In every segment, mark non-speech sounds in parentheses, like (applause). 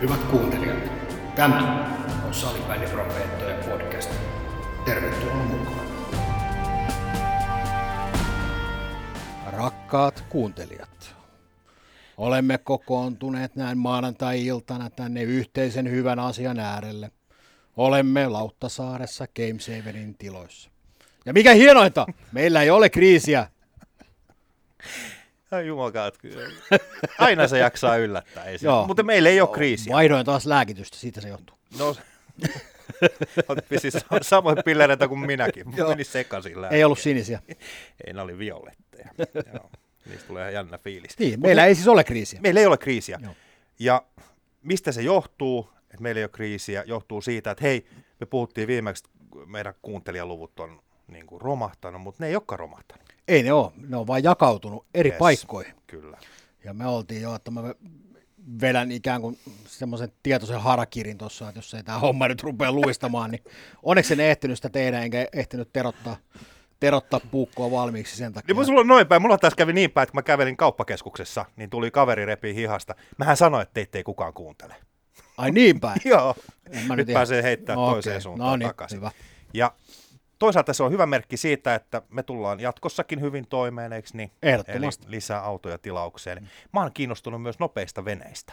Hyvät kuuntelijat, tämä on Salibändiprofeettojen podcast. Tervetuloa mukaan. Rakkaat kuuntelijat, olemme kokoontuneet näin maanantai-iltana tänne yhteisen hyvän asian äärelle. Olemme Lauttasaaressa Game Saverin tiloissa. Ja mikä hienointa, meillä ei ole kriisiä. Ai jumakaat, aina se jaksaa yllättää. Ei se. Mutta meillä ei ole kriisiä. Vaihdoin taas lääkitystä, siitä se johtuu. No, (laughs) Otti siis samoin pillereitä kuin minäkin, mutta meni sekaisin Ei ollut sinisiä. ei, ne oli violetteja. (laughs) Joo. Niistä tulee jännä fiilis. Niin, meillä Mut ei siis ole kriisiä. Meillä ei ole kriisiä. Joo. Ja mistä se johtuu, että meillä ei ole kriisiä, johtuu siitä, että hei, me puhuttiin viimeksi, meidän kuuntelijaluvut on niin kuin romahtanut, mutta ne ei olekaan romahtanut. Ei ne ole, ne on vain jakautunut eri yes, paikkoihin. Kyllä. Ja me oltiin jo, että mä vedän ikään kuin semmoisen tietoisen harakirin tuossa, että jos ei tämä homma nyt rupea luistamaan, niin onneksi en ehtinyt sitä tehdä, enkä ehtinyt terottaa, terottaa puukkoa valmiiksi sen takia. Niin sulla on noin päin. Mulla taas kävi niin päin, että kun mä kävelin kauppakeskuksessa, niin tuli kaveri repi hihasta. Mähän sanoin, että teitä ei kukaan kuuntele. Ai niin päin? (laughs) Joo. En mä nyt, nyt pääsee heittämään no, toiseen okay. suuntaan no niin, takaisin. Hyvä. Ja toisaalta se on hyvä merkki siitä, että me tullaan jatkossakin hyvin toimeen, eikö niin? Ehdottomasti. Eli lisää autoja tilaukseen. Mm. Mä oon kiinnostunut myös nopeista veneistä.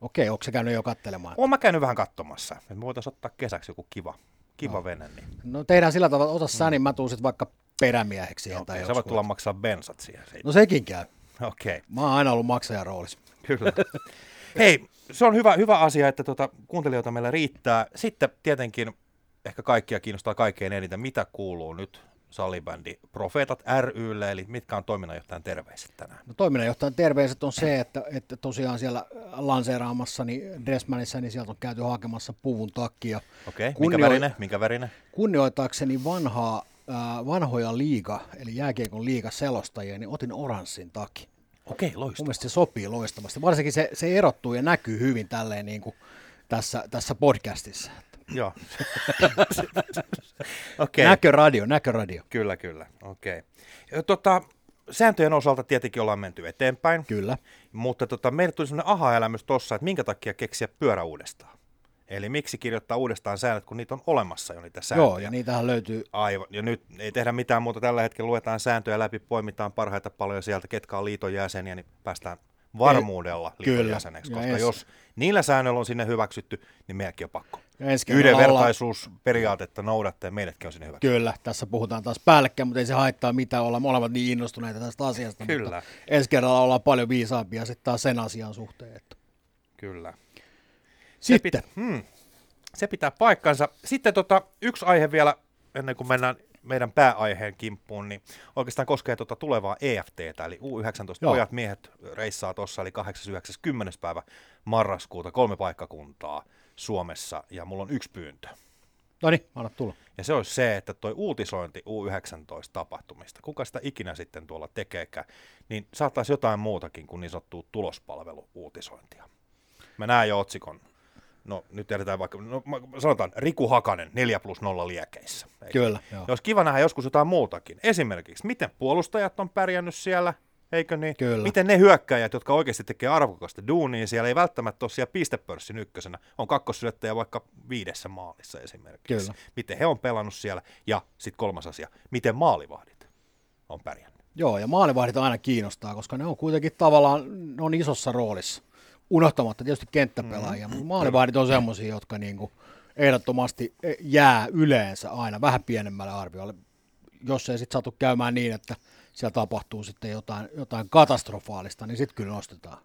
Okei, onko se käynyt jo katselemaan? Oon mä käynyt vähän katsomassa. Me voitaisiin ottaa kesäksi joku kiva, kiva no. vene. Niin. No tehdään sillä tavalla, ota sä, mm. niin mä tuun sitten vaikka perämieheksi siihen. Okay, tai sä voit tulla maksaa bensat siihen. No sekin käy. Okei. Okay. Mä oon aina ollut maksajan roolissa. Kyllä. (laughs) Hei, se on hyvä, hyvä asia, että tuota, kuuntelijoita meillä riittää. Sitten tietenkin ehkä kaikkia kiinnostaa kaikkein eniten, mitä kuuluu nyt salibändi Profeetat rylle, eli mitkä on toiminnanjohtajan terveiset tänään? No, toiminnanjohtajan terveiset on se, että, että tosiaan siellä lanseeraamassa niin Dressmanissa niin sieltä on käyty hakemassa puvun takia. Okei, okay. minkä värinen? Minkä värinen? Kunnioitaakseni vanhaa, äh, vanhoja liiga, eli jääkiekon liiga selostajia, niin otin oranssin takia. Okei, loistavaa. Mun se sopii loistavasti. Varsinkin se, se erottuu ja näkyy hyvin tälleen niin kuin tässä, tässä podcastissa. Joo. (laughs) okay. Näköradio, näköradio. Kyllä, kyllä. Okei. Okay. Tota, sääntöjen osalta tietenkin ollaan menty eteenpäin. Kyllä. Mutta tota, meille tuli sellainen aha-elämys tuossa, että minkä takia keksiä pyörä uudestaan. Eli miksi kirjoittaa uudestaan säännöt, kun niitä on olemassa jo niitä sääntöjä. Joo, ja niitähän löytyy. Aivan, ja nyt ei tehdä mitään muuta. Tällä hetkellä luetaan sääntöjä läpi, poimitaan parhaita paljon sieltä, ketkä on liiton jäseniä, niin päästään varmuudella liiton Kyllä. jäseneksi. Koska ja jos niillä säännöillä on sinne hyväksytty, niin meidänkin on pakko. Yhdenvertaisuusperiaatetta noudattaa meidätkin on sinne hyvä. Kyllä, tässä puhutaan taas päällekkäin, mutta ei se haittaa mitään olla molemmat niin innostuneita tästä asiasta. Kyllä. Mutta ensi kerralla ollaan paljon viisaampia sitten taas sen asian suhteen. Että. Kyllä. Sitten. Se, pit, hmm, se pitää paikkansa. Sitten tota, yksi aihe vielä, ennen kuin mennään meidän pääaiheen kimppuun, niin oikeastaan koskee tuota tulevaa EFTtä, eli U19 Joo. pojat miehet reissaa tuossa, eli 8.9.10. päivä marraskuuta, kolme paikkakuntaa Suomessa, ja mulla on yksi pyyntö. No niin, anna tulla. Ja se olisi se, että toi uutisointi U19-tapahtumista, kuka sitä ikinä sitten tuolla tekeekään, niin saattaisi jotain muutakin kuin niin sanottua tulospalvelu-uutisointia. Mä näen jo otsikon no nyt tiedetään vaikka, no, sanotaan Riku Hakanen 4 plus 0 liekeissä. Eikö? Kyllä. Joo. Olisi kiva nähdä joskus jotain muutakin. Esimerkiksi, miten puolustajat on pärjännyt siellä, eikö niin? Kyllä. Miten ne hyökkäjät, jotka oikeasti tekee arvokasta duunia, siellä ei välttämättä ole siellä pistepörssin ykkösenä, on kakkosyöttäjä vaikka viidessä maalissa esimerkiksi. Kyllä. Miten he on pelannut siellä, ja sitten kolmas asia, miten maalivahdit on pärjännyt. Joo, ja maalivahdit aina kiinnostaa, koska ne on kuitenkin tavallaan, ne on isossa roolissa unohtamatta tietysti kenttäpelaajia, mm. maalivahdit on semmoisia, jotka niinku ehdottomasti jää yleensä aina vähän pienemmälle arviolle, jos ei sitten satu käymään niin, että siellä tapahtuu sitten jotain, jotain katastrofaalista, niin sitten kyllä nostetaan.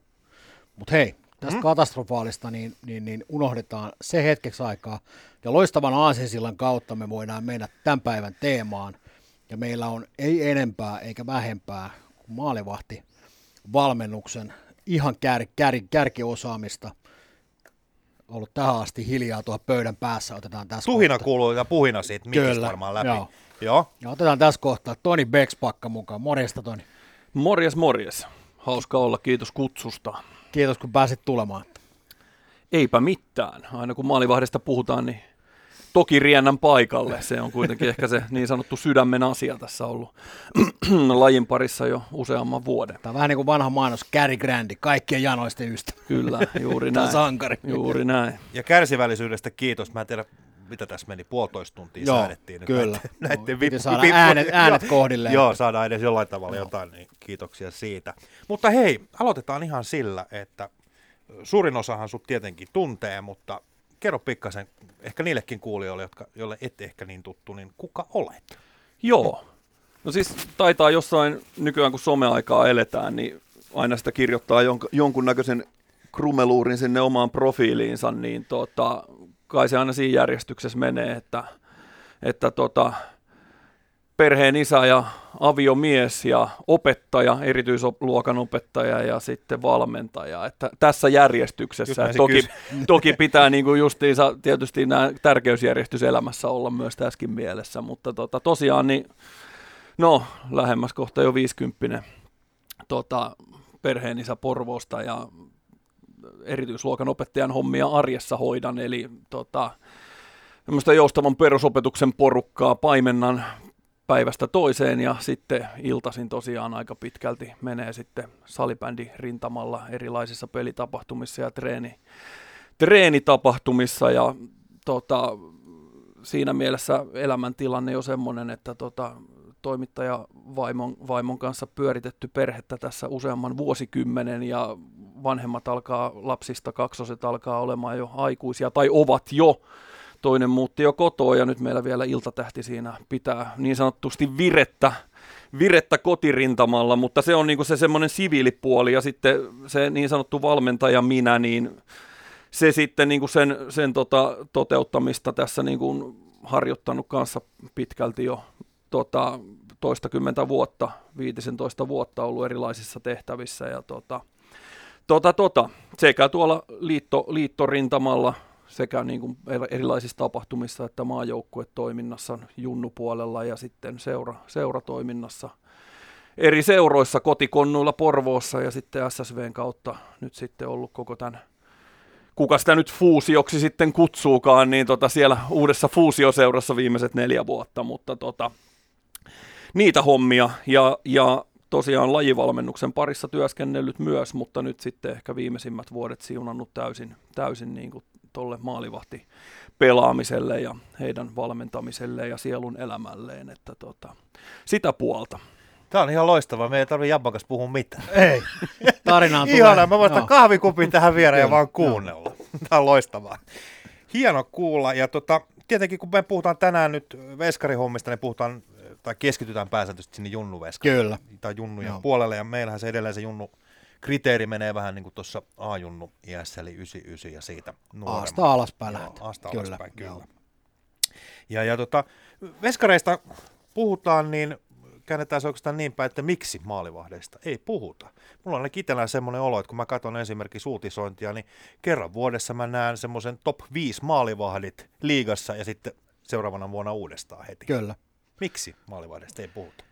Mutta hei, tästä mm. katastrofaalista niin, niin, niin unohdetaan se hetkeksi aikaa, ja loistavan aasinsillan kautta me voidaan mennä tämän päivän teemaan, ja meillä on ei enempää eikä vähempää kuin maalivahti valmennuksen ihan kär, kär, kärkiosaamista ollut tähän asti hiljaa tuolla pöydän päässä. Otetaan tässä Tuhina kohta. kuuluu ja puhina siitä Kyllä, varmaan läpi. Joo. joo. Ja otetaan tässä kohtaa Toni Bexpakka mukaan. Morjesta Toni. Morjes, morjes. Hauska olla, kiitos kutsusta. Kiitos kun pääsit tulemaan. Eipä mitään. Aina kun maalivahdesta puhutaan, niin toki riennän paikalle. Se on kuitenkin ehkä se niin sanottu sydämen asia tässä ollut (clears throat) lajin parissa jo useamman vuoden. Tämä on vähän niin kuin vanha mainos, Gary Grandi, kaikkien janoisten ystävä. Kyllä, juuri Tämä näin. sankari. Juuri näin. Ja kärsivällisyydestä kiitos. Mä en tiedä, mitä tässä meni, puolitoista tuntia Joo, säädettiin. nyt kyllä. Näiden, näiden vippu- saada vippu- äänet- joo, äänet kohdilleen. Joo, saadaan edes jollain tavalla jotain, niin kiitoksia siitä. Mutta hei, aloitetaan ihan sillä, että suurin osahan sut tietenkin tuntee, mutta kerro pikkasen, ehkä niillekin kuulijoille, jotka, joille et ehkä niin tuttu, niin kuka olet? Joo. No siis taitaa jossain nykyään, kun someaikaa eletään, niin aina sitä kirjoittaa jonk- jonkunnäköisen krumeluurin sinne omaan profiiliinsa, niin tota, kai se aina siinä järjestyksessä menee, että, että tota, perheen isä ja aviomies ja opettaja, erityisluokan opettaja ja sitten valmentaja. Että tässä järjestyksessä. se Toki, kysy. (laughs) toki pitää niin kuin justiinsa tietysti nämä tärkeysjärjestys elämässä olla myös tässäkin mielessä, mutta tota, tosiaan niin, no lähemmäs kohta jo 50 tota, perheen isä Porvoosta ja erityisluokan opettajan hommia arjessa hoidan, eli tota, tämmöistä joustavan perusopetuksen porukkaa paimennan päivästä toiseen ja sitten iltasin tosiaan aika pitkälti menee sitten salibändi rintamalla erilaisissa pelitapahtumissa ja treeni, treenitapahtumissa ja tota, siinä mielessä elämäntilanne on semmoinen, että tota, toimittaja vaimon, vaimon kanssa pyöritetty perhettä tässä useamman vuosikymmenen ja vanhemmat alkaa, lapsista kaksoset alkaa olemaan jo aikuisia tai ovat jo. Toinen muutti jo kotoa ja nyt meillä vielä iltatähti siinä pitää niin sanottusti virettä, virettä kotirintamalla, mutta se on niinku se semmoinen siviilipuoli ja sitten se niin sanottu valmentaja minä, niin se sitten niin kuin sen, sen tota, toteuttamista tässä niin kuin harjoittanut kanssa pitkälti jo tota, toistakymmentä vuotta, 15 vuotta ollut erilaisissa tehtävissä ja tota, tota, tota, sekä tuolla liitto, liittorintamalla sekä niin kuin erilaisissa tapahtumissa että maajoukkuetoiminnassa junnupuolella ja sitten seura, seuratoiminnassa eri seuroissa kotikonnuilla Porvoossa ja sitten SSVn kautta nyt sitten ollut koko tämän kuka sitä nyt fuusioksi sitten kutsuukaan, niin tota siellä uudessa fuusioseurassa viimeiset neljä vuotta, mutta tota, niitä hommia. Ja, ja tosiaan lajivalmennuksen parissa työskennellyt myös, mutta nyt sitten ehkä viimeisimmät vuodet siunannut täysin, täysin niin kuin tolle maalivahti pelaamiselle ja heidän valmentamiselle ja sielun elämälleen, että tota, sitä puolta. Tämä on ihan loistavaa. Me ei tarvitse Jabban kanssa puhua mitään. Ei, (laughs) tarinaan tulee. Ihanaa, mä voin kahvikupin tähän viereen ja vaan kuunnella. Tämä on loistavaa. Hieno kuulla. Ja tota, tietenkin kun me puhutaan tänään nyt veskarihommista, niin puhutaan tai keskitytään pääsääntöisesti sinne junnuveskariin. Kyllä. Tai junnujen Joo. puolelle. Ja meillähän se edelleen se junnu kriteeri menee vähän niin kuin tuossa A-junnu iässä, eli 99 ja siitä nuoremmat. Aasta alaspäin Joo, lähtee. Asta Kyllä, alaspäin, kyllä. joo. Ja, ja tota, veskareista puhutaan, niin käännetään se oikeastaan niin päin, että miksi maalivahdeista ei puhuta. Mulla on ainakin itsellään semmoinen olo, että kun mä katson esimerkiksi uutisointia, niin kerran vuodessa mä näen semmoisen top 5 maalivahdit liigassa ja sitten seuraavana vuonna uudestaan heti. Kyllä. Miksi maalivahdeista ei puhuta?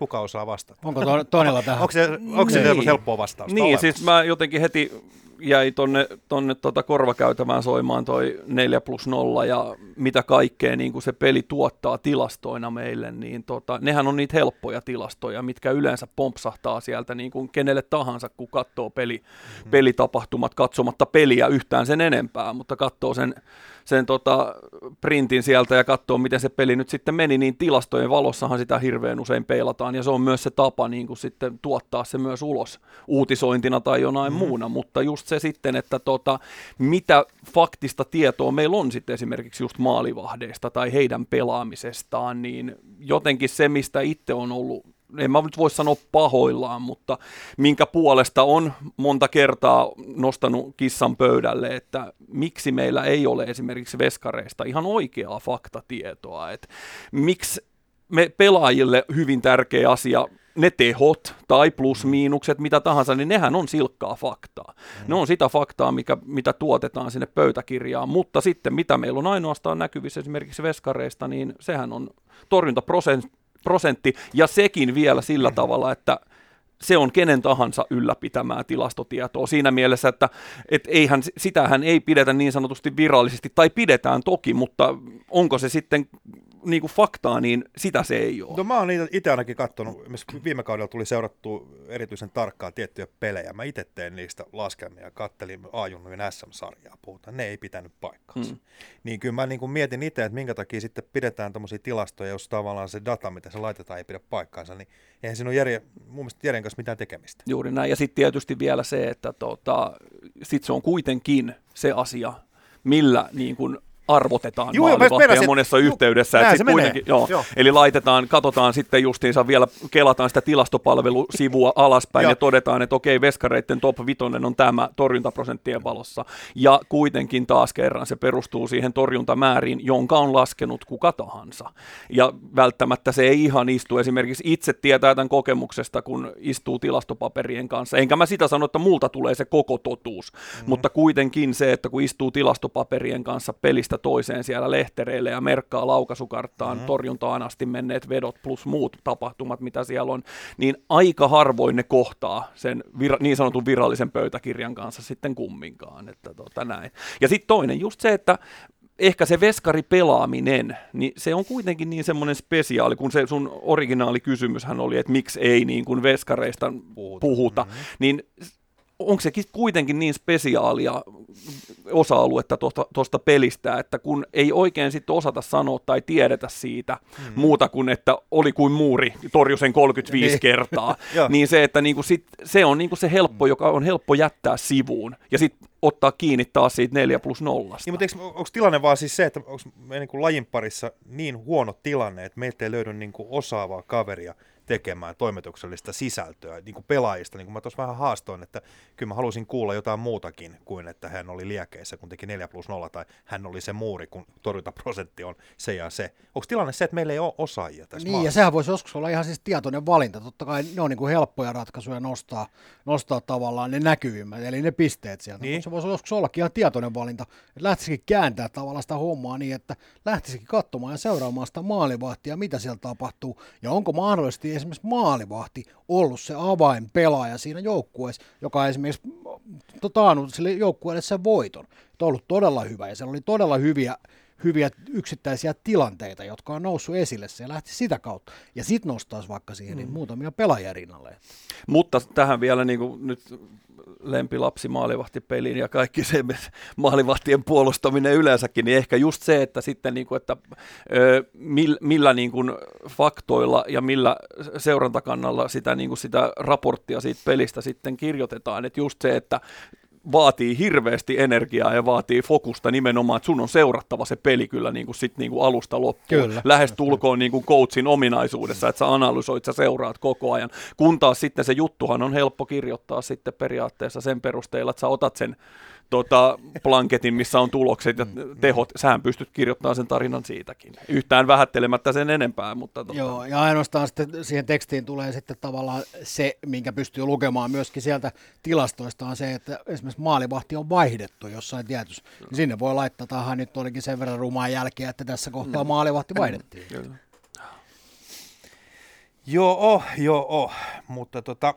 Kuka osaa vastata? Onko to- Tonilla tähän? Onko se, onko se Niin. helppoa vastausta Niin, olemassa? siis mä jotenkin heti jäi tonne, tonne tota korvakäytävään soimaan toi 4 plus 0 ja mitä kaikkea niin kuin se peli tuottaa tilastoina meille, niin tota, nehän on niitä helppoja tilastoja, mitkä yleensä pompsahtaa sieltä niin kuin kenelle tahansa, kun katsoo peli, mm-hmm. pelitapahtumat katsomatta peliä yhtään sen enempää, mutta katsoo sen, sen tota, printin sieltä ja katsoo, miten se peli nyt sitten meni, niin tilastojen valossahan sitä hirveän usein peilataan, ja se on myös se tapa niin kuin sitten tuottaa se myös ulos uutisointina tai jonain mm. muuna, mutta just se sitten, että tota, mitä faktista tietoa meillä on sitten esimerkiksi just maalivahdeista tai heidän pelaamisestaan, niin jotenkin se, mistä itse on ollut en mä nyt voi sanoa pahoillaan, mutta minkä puolesta on monta kertaa nostanut kissan pöydälle, että miksi meillä ei ole esimerkiksi veskareista ihan oikeaa faktatietoa, että miksi me pelaajille hyvin tärkeä asia, ne tehot tai plus-miinukset, mitä tahansa, niin nehän on silkkaa faktaa. Ne on sitä faktaa, mikä, mitä tuotetaan sinne pöytäkirjaan, mutta sitten mitä meillä on ainoastaan näkyvissä esimerkiksi veskareista, niin sehän on torjuntaprosentti, prosentti, ja sekin vielä sillä tavalla, että se on kenen tahansa ylläpitämää tilastotietoa siinä mielessä, että et eihän, sitähän ei pidetä niin sanotusti virallisesti, tai pidetään toki, mutta onko se sitten niin kuin faktaa, niin sitä se ei ole. No mä oon itse ainakin katsonut, viime kaudella tuli seurattua erityisen tarkkaan tiettyjä pelejä. Mä itse tein niistä laskelmia ja kattelin A-junnujen SM-sarjaa, puhutaan. Ne ei pitänyt paikkaansa. Hmm. Niin kyllä mä niin kuin mietin itse, että minkä takia sitten pidetään tämmöisiä tilastoja, jos tavallaan se data, mitä se laitetaan, ei pidä paikkaansa, niin eihän siinä ole järje, mun mielestä järjen kanssa mitään tekemistä. Juuri näin. Ja sitten tietysti vielä se, että tota, sit se on kuitenkin se asia, millä niin kuin arvotetaan Juu, maalivahtia monessa juu, yhteydessä. Että sit kuitenkin, joo, joo. Eli laitetaan, katsotaan sitten justiinsa vielä, kelataan sitä tilastopalvelusivua alaspäin ja todetaan, että okei, veskareiden top 5 on tämä torjuntaprosenttien valossa. Ja kuitenkin taas kerran se perustuu siihen torjuntamääriin, jonka on laskenut kuka tahansa. Ja välttämättä se ei ihan istu. Esimerkiksi itse tietää tämän kokemuksesta, kun istuu tilastopaperien kanssa. Enkä mä sitä sano, että multa tulee se koko totuus, mm-hmm. mutta kuitenkin se, että kun istuu tilastopaperien kanssa pelistä toiseen siellä lehtereille ja merkkaa laukasukarttaan mm-hmm. torjuntaan asti menneet vedot plus muut tapahtumat, mitä siellä on, niin aika harvoin ne kohtaa sen vir- niin sanotun virallisen pöytäkirjan kanssa sitten kumminkaan. Että tota näin. Ja sitten toinen, just se, että ehkä se veskari pelaaminen, niin se on kuitenkin niin semmoinen spesiaali, kun se sun originaali kysymyshän oli, että miksi ei niin kuin veskareista puhuta, puhuta mm-hmm. niin onko se kuitenkin niin spesiaalia osa-aluetta tuosta pelistä, että kun ei oikein sitten osata sanoa tai tiedetä siitä mm. muuta kuin, että oli kuin muuri, torju sen 35 niin. kertaa, (laughs) niin se, että niinku sit, se on niinku se helppo, joka on helppo jättää sivuun ja sitten ottaa kiinni taas siitä 4 plus 0. Niin, mutta onko tilanne vaan siis se, että onko meidän niin lajin parissa niin huono tilanne, että meiltä ei löydy niin kuin osaavaa kaveria, tekemään toimituksellista sisältöä niin kuin pelaajista, niin kuin mä tuossa vähän haastoin, että kyllä mä halusin kuulla jotain muutakin kuin, että hän oli liekeissä, kun teki 4 plus 0, tai hän oli se muuri, kun torjuntaprosentti on se ja se. Onko tilanne se, että meillä ei ole osaajia tässä Niin, maassa? ja sehän voisi joskus olla ihan siis tietoinen valinta. Totta kai ne on niin kuin helppoja ratkaisuja nostaa, nostaa tavallaan ne näkyvimmät, eli ne pisteet sieltä. Niin. Mutta se voisi joskus ollakin ihan tietoinen valinta, että lähtisikin kääntää tavallaan sitä hommaa niin, että lähtisikin katsomaan ja seuraamaan sitä maalivahtia, mitä siellä tapahtuu, ja onko mahdollisesti esimerkiksi maalivahti ollut se avainpelaaja siinä joukkueessa, joka esimerkiksi taannut sille joukkueelle sen voiton. Tämä on ollut todella hyvä ja siellä oli todella hyviä, hyviä yksittäisiä tilanteita, jotka on noussut esille. Se lähti sitä kautta. Ja sitten nostaisi vaikka siihen niin mm. niin muutamia pelaajia rinnalle. Mutta tähän vielä niin kuin nyt lempilapsi maalivahtipeliin ja kaikki se maalivahtien puolustaminen yleensäkin, niin ehkä just se, että sitten niin kuin, että ö, millä, millä niin kuin faktoilla ja millä seurantakannalla sitä, niin kuin sitä raporttia siitä pelistä sitten kirjoitetaan, että just se, että vaatii hirveästi energiaa ja vaatii fokusta nimenomaan, että sun on seurattava se peli kyllä niin kuin sit niin kuin alusta loppuun. Kyllä. Lähes tulkoon niin kuin coachin ominaisuudessa, että sä analysoit, sä seuraat koko ajan. Kun taas sitten se juttuhan on helppo kirjoittaa sitten periaatteessa sen perusteella, että sä otat sen tota, blanketin, missä on tulokset ja tehot. Sähän pystyt kirjoittamaan sen tarinan siitäkin. Yhtään vähättelemättä sen enempää. Mutta tota. Joo, ja ainoastaan sitten siihen tekstiin tulee sitten tavallaan se, minkä pystyy lukemaan myöskin sieltä tilastoista, on se, että esimerkiksi maalivahti on vaihdettu jossain tietyssä. Niin sinne voi laittaa, että nyt olikin sen verran rumaa jälkeä, että tässä kohtaa mm. maalivahti vaihdettiin. Kyllä. Joo, oh, joo, oh. mutta tota,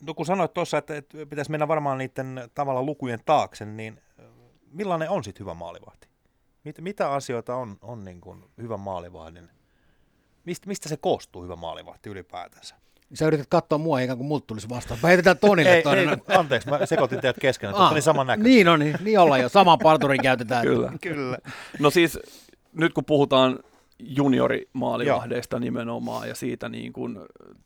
No kun sanoit tuossa, että, että pitäisi mennä varmaan niiden tavalla lukujen taakse, niin millainen on sitten hyvä maalivahti? Mit, mitä asioita on, on niin kuin hyvä maalivahdin? Mist, mistä se koostuu hyvä maalivahti ylipäätänsä? Sä yrität katsoa mua ikään kuin multa tulisi vastaan. Mä heitetään Tonille ei, ei, anteeksi, mä sekoitin teidät keskenään. Ah, niin saman näköistä. Niin on, niin, niin ollaan jo. Sama parturin käytetään. Kyllä. Kyllä. No siis nyt kun puhutaan juniorimaalivahdeista nimenomaan ja siitä niin kuin,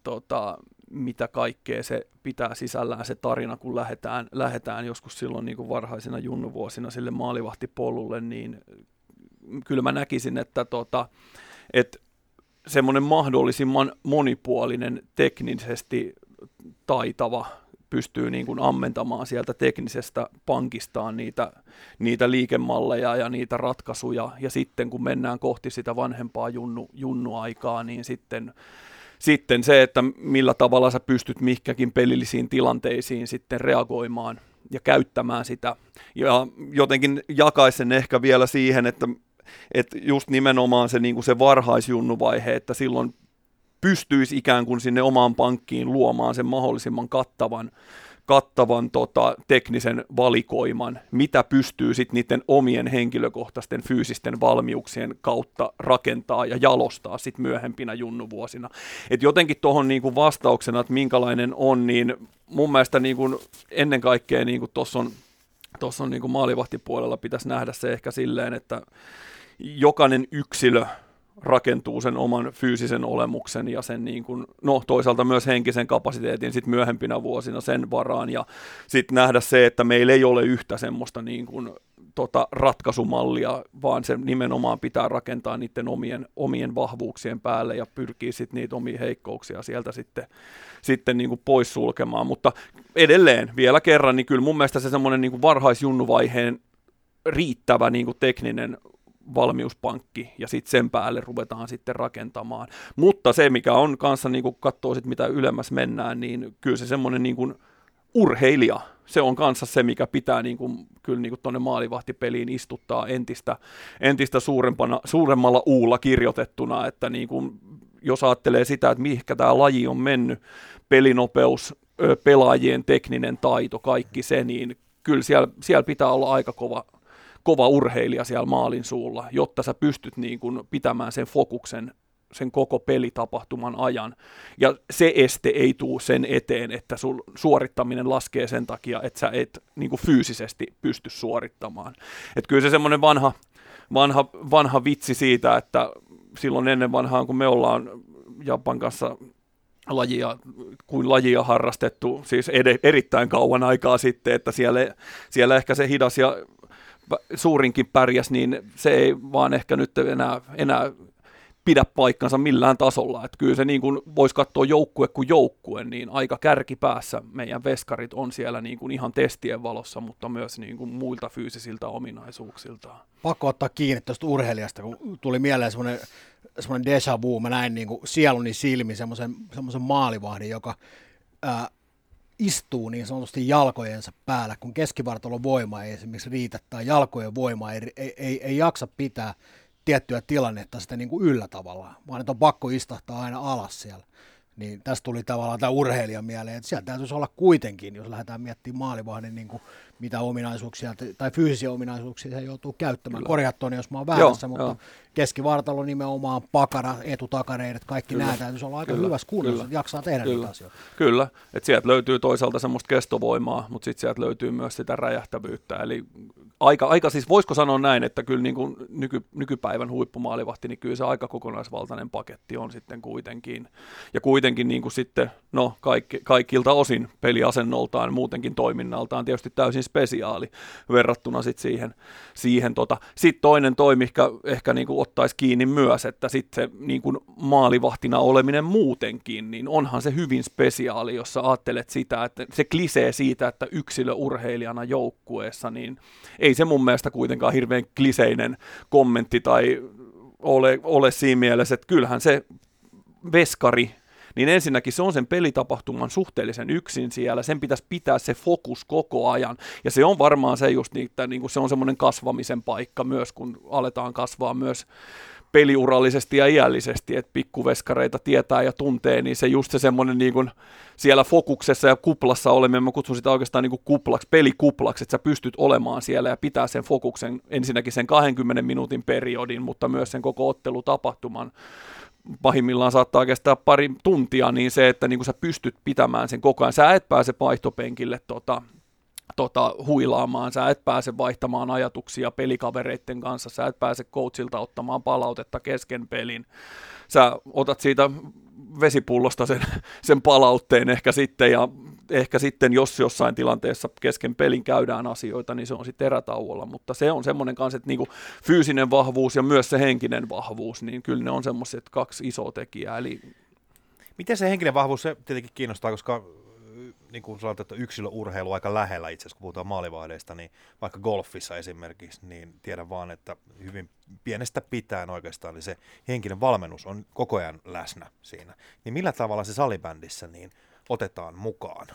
tota, mitä kaikkea se pitää sisällään se tarina, kun lähdetään, lähdetään joskus silloin niin kuin varhaisina junnuvuosina sille maalivahtipolulle, niin kyllä mä näkisin, että, tota, että semmoinen mahdollisimman monipuolinen, teknisesti taitava, pystyy niin kuin ammentamaan sieltä teknisestä pankistaan niitä, niitä liikemalleja ja niitä ratkaisuja, ja sitten kun mennään kohti sitä vanhempaa junnu, junnuaikaa, niin sitten sitten se, että millä tavalla sä pystyt mihkäkin pelillisiin tilanteisiin sitten reagoimaan ja käyttämään sitä. Ja jotenkin jakaisin sen ehkä vielä siihen, että, että just nimenomaan se, niin kuin se varhaisjunnuvaihe, että silloin pystyisi ikään kuin sinne omaan pankkiin luomaan sen mahdollisimman kattavan kattavan tota, teknisen valikoiman, mitä pystyy sitten niiden omien henkilökohtaisten fyysisten valmiuksien kautta rakentaa ja jalostaa sitten myöhempinä junnuvuosina. Et jotenkin tuohon niinku vastauksena, että minkälainen on, niin mun mielestä niinku ennen kaikkea niinku tuossa on, tossa on niinku maalivahtipuolella pitäisi nähdä se ehkä silleen, että jokainen yksilö rakentuu sen oman fyysisen olemuksen ja sen niin kuin, no toisaalta myös henkisen kapasiteetin sit myöhempinä vuosina sen varaan. Ja sitten nähdä se, että meillä ei ole yhtä semmoista niin kuin, tota, ratkaisumallia, vaan se nimenomaan pitää rakentaa niiden omien, omien vahvuuksien päälle ja pyrkii sitten niitä omia heikkouksia sieltä sitten, sitten niin kuin pois sulkemaan, mutta edelleen vielä kerran, niin kyllä mun mielestä se semmoinen niin varhaisjunnuvaiheen riittävä niin kuin tekninen valmiuspankki ja sitten sen päälle ruvetaan sitten rakentamaan. Mutta se, mikä on kanssa, niin kun katsoo sit, mitä ylemmäs mennään, niin kyllä se semmoinen niin urheilija, se on kanssa se, mikä pitää niin kuin, kyllä niin tuonne maalivahtipeliin istuttaa entistä, entistä suurempana, suuremmalla uulla kirjoitettuna, että niin kuin, jos ajattelee sitä, että mihinkä tämä laji on mennyt, pelinopeus, pelaajien tekninen taito, kaikki se, niin kyllä siellä, siellä pitää olla aika kova, kova urheilija siellä maalin suulla, jotta sä pystyt niin kuin pitämään sen fokuksen sen koko pelitapahtuman ajan. Ja se este ei tule sen eteen, että sul suorittaminen laskee sen takia, että sä et niin kuin fyysisesti pysty suorittamaan. Et kyllä se semmoinen vanha, vanha, vanha vitsi siitä, että silloin ennen vanhaan, kun me ollaan Japan kanssa lajia, kuin lajia harrastettu, siis ed- erittäin kauan aikaa sitten, että siellä, siellä ehkä se hidas ja suurinkin pärjäs, niin se ei vaan ehkä nyt enää, enää pidä paikkansa millään tasolla. Että kyllä se niin kuin voisi katsoa joukkue kuin joukkue, niin aika kärkipäässä meidän veskarit on siellä niin kuin ihan testien valossa, mutta myös niin kuin muilta fyysisiltä ominaisuuksilta. Pakko ottaa kiinni tuosta urheilijasta, kun tuli mieleen semmoinen, semmoinen déjà vu, mä näin niin kuin sieluni silmi semmoisen, semmoisen maalivahdin, joka ää, istuu niin sanotusti jalkojensa päällä, kun keskivartalon voima ei esimerkiksi riitä tai jalkojen voima ei, ei, ei, ei jaksa pitää tiettyä tilannetta sitä niin kuin yllä tavallaan, vaan että on pakko istahtaa aina alas siellä. Niin tästä tuli tavallaan tämä urheilija mieleen, että sieltä täytyisi olla kuitenkin, jos lähdetään miettimään maalivahdin niin kuin mitä ominaisuuksia tai fyysisiä ominaisuuksia se joutuu käyttämään. Korjattuun, jos mä oon väärässä, joo, mutta joo. keskivartalo nimenomaan, pakara, etutakareidet, kaikki nämä täytyisi olla aika Kyllä. hyvässä kunnossa, että jaksaa tehdä Kyllä. niitä asioita. Kyllä, että sieltä löytyy toisaalta semmoista kestovoimaa, mutta sitten sieltä löytyy myös sitä räjähtävyyttä, eli aika, aika siis voisiko sanoa näin, että kyllä niin kuin nyky, nykypäivän huippumaalivahti, niin kyllä se aika kokonaisvaltainen paketti on sitten kuitenkin. Ja kuitenkin niin kuin sitten, no kaikki, kaikilta osin peliasennoltaan, muutenkin toiminnaltaan tietysti täysin spesiaali verrattuna sit siihen. siihen tota. Sitten toinen toimi ehkä, ehkä niin kuin ottaisi kiinni myös, että sitten se niin kuin maalivahtina oleminen muutenkin, niin onhan se hyvin spesiaali, jos sä ajattelet sitä, että se klisee siitä, että yksilöurheilijana joukkueessa, niin ei se mun mielestä kuitenkaan hirveän kliseinen kommentti tai ole, ole siinä mielessä, että kyllähän se veskari niin ensinnäkin se on sen pelitapahtuman suhteellisen yksin siellä, sen pitäisi pitää se fokus koko ajan, ja se on varmaan se just että niin kuin se on semmoinen kasvamisen paikka myös, kun aletaan kasvaa myös peliurallisesti ja iällisesti, että pikkuveskareita tietää ja tuntee, niin se just se semmoinen niin kuin siellä fokuksessa ja kuplassa oleminen, mä kutsun sitä oikeastaan niin kuin kuplaksi, pelikuplaksi, että sä pystyt olemaan siellä ja pitää sen fokuksen ensinnäkin sen 20 minuutin periodin, mutta myös sen koko ottelutapahtuman. Pahimmillaan saattaa kestää pari tuntia, niin se, että niin kuin sä pystyt pitämään sen koko ajan, sä et pääse vaihtopenkille tota, tota, huilaamaan, sä et pääse vaihtamaan ajatuksia pelikavereiden kanssa, sä et pääse coachilta ottamaan palautetta kesken pelin, sä otat siitä vesipullosta sen, (laughs) sen palautteen ehkä sitten ja ehkä sitten, jos jossain tilanteessa kesken pelin käydään asioita, niin se on sitten erätauolla, mutta se on semmoinen kanssa, että niinku fyysinen vahvuus ja myös se henkinen vahvuus, niin kyllä ne on semmoiset kaksi isoa tekijää. Eli... Miten se henkinen vahvuus, se tietenkin kiinnostaa, koska niin kuin sanoit, että yksilöurheilu aika lähellä itse asiassa, kun puhutaan maalivahdeista, niin vaikka golfissa esimerkiksi, niin tiedän vaan, että hyvin pienestä pitäen oikeastaan niin se henkinen valmennus on koko ajan läsnä siinä. Niin millä tavalla se salibändissä niin otetaan mukaan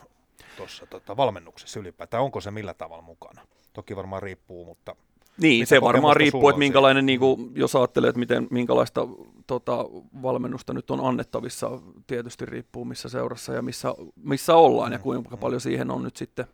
tuossa tota, valmennuksessa ylipäätään, onko se millä tavalla mukana? Toki varmaan riippuu, mutta Niin, se varmaan riippuu, että minkälainen, niin kuin, jos ajattelee, että miten, minkälaista tota, valmennusta nyt on annettavissa, tietysti riippuu missä seurassa ja missä, missä ollaan ja kuinka paljon siihen on nyt sitten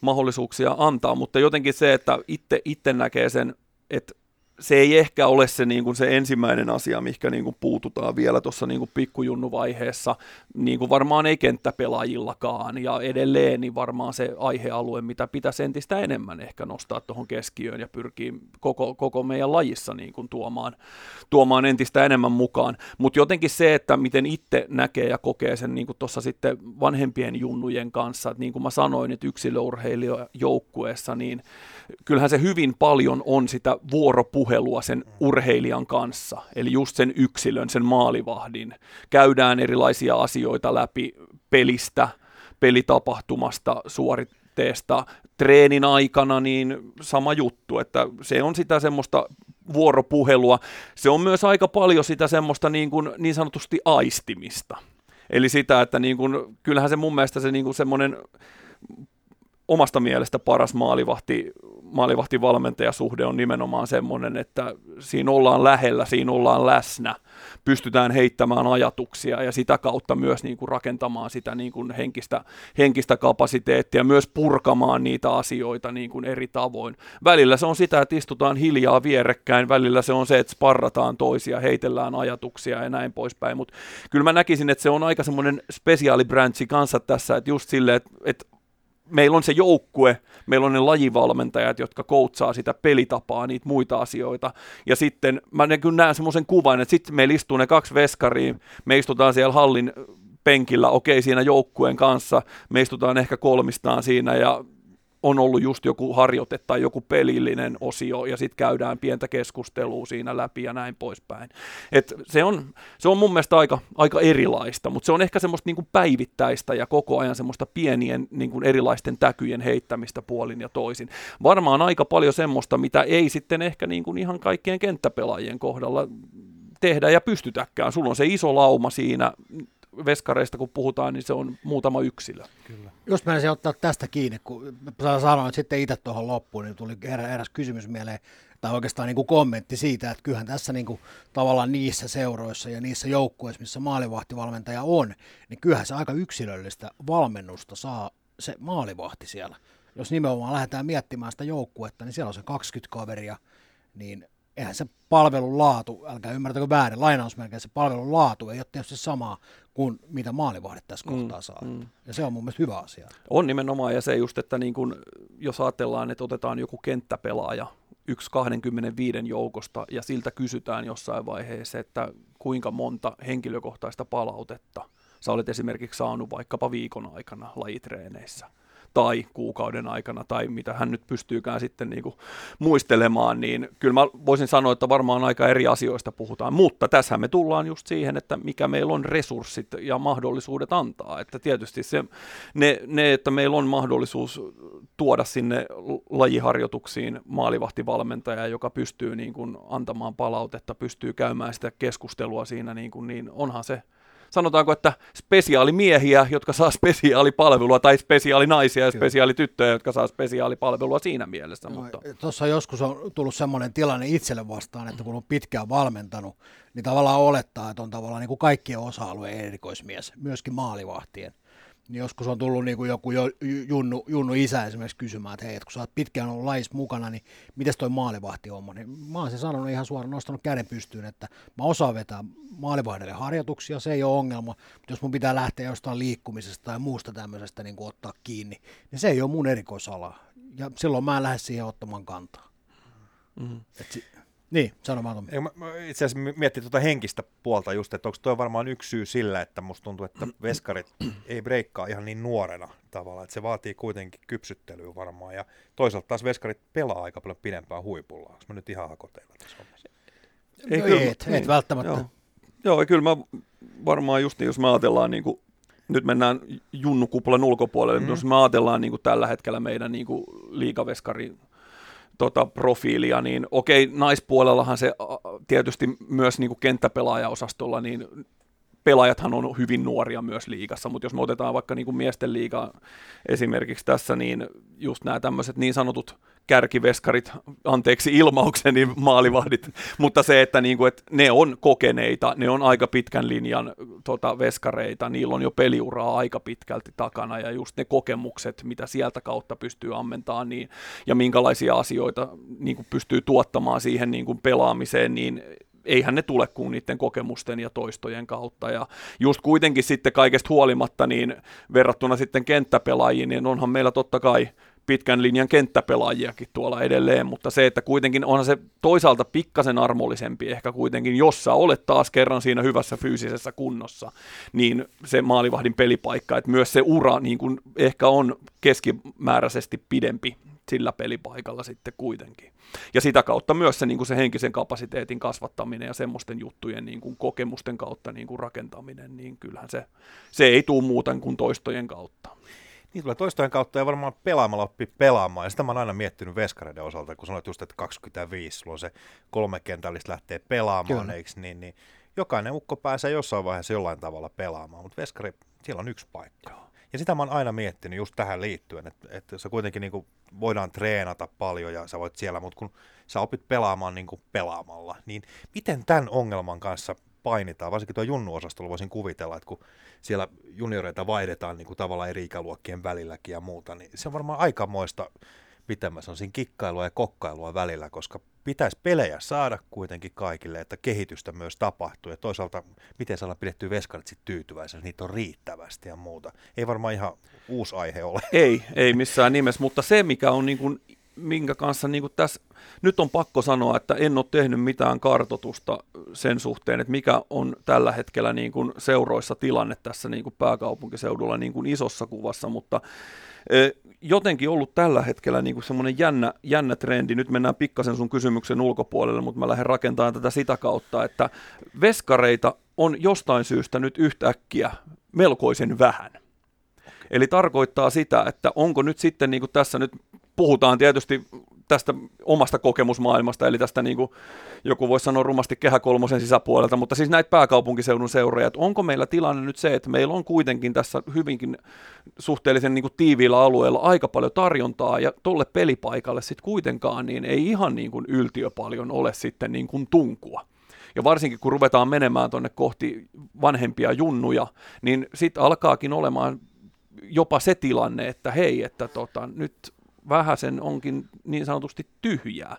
mahdollisuuksia antaa, mutta jotenkin se, että itse, itse näkee sen, että se ei ehkä ole se, niin kuin se ensimmäinen asia, mikä niin puututaan vielä tuossa niin kuin pikkujunnuvaiheessa, niin kuin varmaan ei kenttäpelaajillakaan, ja edelleen niin varmaan se aihealue, mitä pitäisi entistä enemmän ehkä nostaa tuohon keskiöön ja pyrkii koko, koko meidän lajissa niin kuin tuomaan, tuomaan entistä enemmän mukaan. Mutta jotenkin se, että miten itse näkee ja kokee sen niin kuin tuossa sitten vanhempien junnujen kanssa, että niin kuin mä sanoin, että yksilöurheilijajoukkueessa, niin kyllähän se hyvin paljon on sitä vuoropuhelua sen urheilijan kanssa, eli just sen yksilön, sen maalivahdin. Käydään erilaisia asioita läpi pelistä, pelitapahtumasta, suoritteesta, treenin aikana, niin sama juttu, että se on sitä semmoista vuoropuhelua. Se on myös aika paljon sitä semmoista niin, kuin, niin sanotusti aistimista. Eli sitä, että niin kuin, kyllähän se mun mielestä se niin kuin semmoinen omasta mielestä paras maalivahti, maalivahtivalmentajasuhde on nimenomaan semmoinen, että siinä ollaan lähellä, siinä ollaan läsnä, pystytään heittämään ajatuksia ja sitä kautta myös niin kuin rakentamaan sitä niin kuin henkistä, henkistä kapasiteettia, myös purkamaan niitä asioita niin kuin eri tavoin. Välillä se on sitä, että istutaan hiljaa vierekkäin, välillä se on se, että sparrataan toisia, heitellään ajatuksia ja näin poispäin, mutta kyllä mä näkisin, että se on aika semmoinen spesiaalibräntsi kanssa tässä, että just silleen, että, että meillä on se joukkue, meillä on ne lajivalmentajat, jotka koutsaa sitä pelitapaa, niitä muita asioita. Ja sitten mä näen semmoisen kuvan, että sitten meillä istuu ne kaksi veskaria, me istutaan siellä hallin penkillä, okei siinä joukkueen kanssa, me istutaan ehkä kolmistaan siinä ja on ollut just joku harjoite tai joku pelillinen osio, ja sitten käydään pientä keskustelua siinä läpi ja näin poispäin. Et se, on, se on mun mielestä aika, aika erilaista, mutta se on ehkä semmoista niinku päivittäistä ja koko ajan semmoista pienien niinku erilaisten täkyjen heittämistä puolin ja toisin. Varmaan aika paljon semmoista, mitä ei sitten ehkä niinku ihan kaikkien kenttäpelaajien kohdalla tehdä ja pystytäkään. Sulla on se iso lauma siinä, veskareista kun puhutaan, niin se on muutama yksilö. Kyllä. Just mä ottaa tästä kiinni, kun sanoin sitten itse tuohon loppuun, niin tuli eräs kysymys mieleen, tai oikeastaan niin kuin kommentti siitä, että kyllähän tässä niin kuin, tavallaan niissä seuroissa ja niissä joukkueissa, missä maalivahtivalmentaja on, niin kyllähän se aika yksilöllistä valmennusta saa se maalivahti siellä. Jos nimenomaan lähdetään miettimään sitä joukkuetta, niin siellä on se 20 kaveria, niin eihän se palvelun laatu, älkää ymmärtäkö väärin, lainausmerkeissä se palvelun laatu ei ole tietysti samaa kuin mitä maalivahdit tässä mm, kohtaa saa. Mm. Ja se on mun mielestä hyvä asia. On nimenomaan, ja se just, että niin kun, jos ajatellaan, että otetaan joku kenttäpelaaja, yksi 25 joukosta, ja siltä kysytään jossain vaiheessa, että kuinka monta henkilökohtaista palautetta sä olet esimerkiksi saanut vaikkapa viikon aikana lajitreeneissä tai kuukauden aikana tai mitä hän nyt pystyykään sitten niin kuin muistelemaan, niin kyllä mä voisin sanoa, että varmaan aika eri asioista puhutaan, mutta tässä me tullaan just siihen, että mikä meillä on resurssit ja mahdollisuudet antaa, että tietysti se, ne, ne, että meillä on mahdollisuus tuoda sinne lajiharjoituksiin maalivahtivalmentaja, joka pystyy niin kuin antamaan palautetta, pystyy käymään sitä keskustelua siinä, niin, kuin, niin onhan se sanotaanko, että spesiaalimiehiä, jotka saa spesiaalipalvelua, tai spesiaalinaisia ja spesiaalityttöjä, jotka saa spesiaalipalvelua siinä mielessä. No, mutta... Tuossa joskus on tullut semmoinen tilanne itselle vastaan, että kun on pitkään valmentanut, niin tavallaan olettaa, että on tavallaan niin kuin kaikkien osa-alueen erikoismies, myöskin maalivahtien niin joskus on tullut niin kuin joku junnu, junnu isä esimerkiksi kysymään, että hei, että kun sä oot pitkään ollut lais mukana, niin miten toi maalivahti on? Niin mä oon sen sanonut ihan suoraan, nostanut käden pystyyn, että mä osaan vetää maalivahdelle harjoituksia, se ei ole ongelma, mutta jos mun pitää lähteä jostain liikkumisesta tai muusta tämmöisestä niin kuin ottaa kiinni, niin se ei ole mun erikoisala. Ja silloin mä en lähde siihen ottamaan kantaa. Mm-hmm. Et niin, sano vaan. Mä, mä itse asiassa miettii tuota henkistä puolta just, että onko tuo varmaan yksi syy sillä, että musta tuntuu, että (clears throat) veskarit ei breikkaa ihan niin nuorena tavalla, että se vaatii kuitenkin kypsyttelyä varmaan, ja toisaalta taas veskarit pelaa aika paljon pidempään huipulla. Onko mä nyt ihan hakoteilla tässä hommassa? Ei, kyllä, et, niin, et välttämättä. Joo. joo, kyllä mä varmaan just niin, jos me ajatellaan niin kuin nyt mennään junnukuplan ulkopuolelle, mm. jos me ajatellaan niin kuin tällä hetkellä meidän niin kuin liikaveskari tota, profiilia, niin okei, naispuolellahan se tietysti myös niin kuin kenttäpelaajaosastolla, niin pelaajathan on hyvin nuoria myös liigassa, mutta jos me otetaan vaikka niin kuin miesten liiga esimerkiksi tässä, niin just nämä tämmöiset niin sanotut kärkiveskarit, anteeksi ilmaukseni maalivahdit, mutta se, että, niin kuin, että ne on kokeneita, ne on aika pitkän linjan tota, veskareita, niillä on jo peliuraa aika pitkälti takana ja just ne kokemukset, mitä sieltä kautta pystyy ammentamaan niin, ja minkälaisia asioita niin kuin pystyy tuottamaan siihen niin kuin pelaamiseen, niin eihän ne tule kuin niiden kokemusten ja toistojen kautta. Ja just kuitenkin sitten kaikesta huolimatta, niin verrattuna sitten kenttäpelaajiin, niin onhan meillä totta kai pitkän linjan kenttäpelaajiakin tuolla edelleen, mutta se, että kuitenkin onhan se toisaalta pikkasen armollisempi ehkä kuitenkin, jos sä olet taas kerran siinä hyvässä fyysisessä kunnossa, niin se maalivahdin pelipaikka, että myös se ura niin kuin ehkä on keskimääräisesti pidempi sillä pelipaikalla sitten kuitenkin. Ja sitä kautta myös se, niin kuin se henkisen kapasiteetin kasvattaminen ja semmoisten juttujen niin kuin kokemusten kautta niin kuin rakentaminen, niin kyllähän se, se ei tule muuten kuin toistojen kautta. Niin tulee toistojen kautta ja varmaan pelaamalla oppii pelaamaan. Ja sitä mä oon aina miettinyt veskareiden osalta, kun sanoit just, että 25, sulla on se kolme kentällistä lähtee pelaamaan, eikö niin, niin jokainen ukko pääsee jossain vaiheessa jollain tavalla pelaamaan, mutta veskari, siellä on yksi paikka. Joo. Ja sitä mä oon aina miettinyt just tähän liittyen, että, että se kuitenkin niin kuin voidaan treenata paljon ja sä voit siellä, mutta kun sä opit pelaamaan niin kuin pelaamalla, niin miten tämän ongelman kanssa painitaan, varsinkin tuo junnu-osastolla voisin kuvitella, että kun siellä junioreita vaihdetaan niin kuin tavallaan eri ikäluokkien välilläkin ja muuta, niin se on varmaan aikamoista pitämässä on siinä kikkailua ja kokkailua välillä, koska pitäisi pelejä saada kuitenkin kaikille, että kehitystä myös tapahtuu. Ja toisaalta, miten saadaan pidettyä veskarit sitten tyytyväisenä, niitä on riittävästi ja muuta. Ei varmaan ihan uusi aihe ole. Ei, ei missään nimessä, mutta se mikä on niin kuin, minkä kanssa niin kuin tässä, nyt on pakko sanoa, että en ole tehnyt mitään kartotusta sen suhteen, että mikä on tällä hetkellä niin kuin seuroissa tilanne tässä niin kuin pääkaupunkiseudulla niin kuin isossa kuvassa, mutta jotenkin ollut tällä hetkellä niin semmoinen jännä, jännä trendi. Nyt mennään pikkasen sun kysymyksen ulkopuolelle, mutta mä lähden rakentamaan tätä sitä kautta, että veskareita on jostain syystä nyt yhtäkkiä melkoisen vähän. Eli tarkoittaa sitä, että onko nyt sitten niin kuin tässä nyt puhutaan tietysti tästä omasta kokemusmaailmasta, eli tästä niin kuin joku voisi sanoa rumasti kehä kolmosen sisäpuolelta, mutta siis näitä pääkaupunkiseudun seuroja, että onko meillä tilanne nyt se, että meillä on kuitenkin tässä hyvinkin suhteellisen niin kuin tiiviillä alueella aika paljon tarjontaa, ja tolle pelipaikalle sitten kuitenkaan niin ei ihan niin kuin yltiö paljon ole sitten niin kuin tunkua. Ja varsinkin kun ruvetaan menemään tuonne kohti vanhempia junnuja, niin sitten alkaakin olemaan jopa se tilanne, että hei, että tota, nyt vähäsen onkin niin sanotusti tyhjää.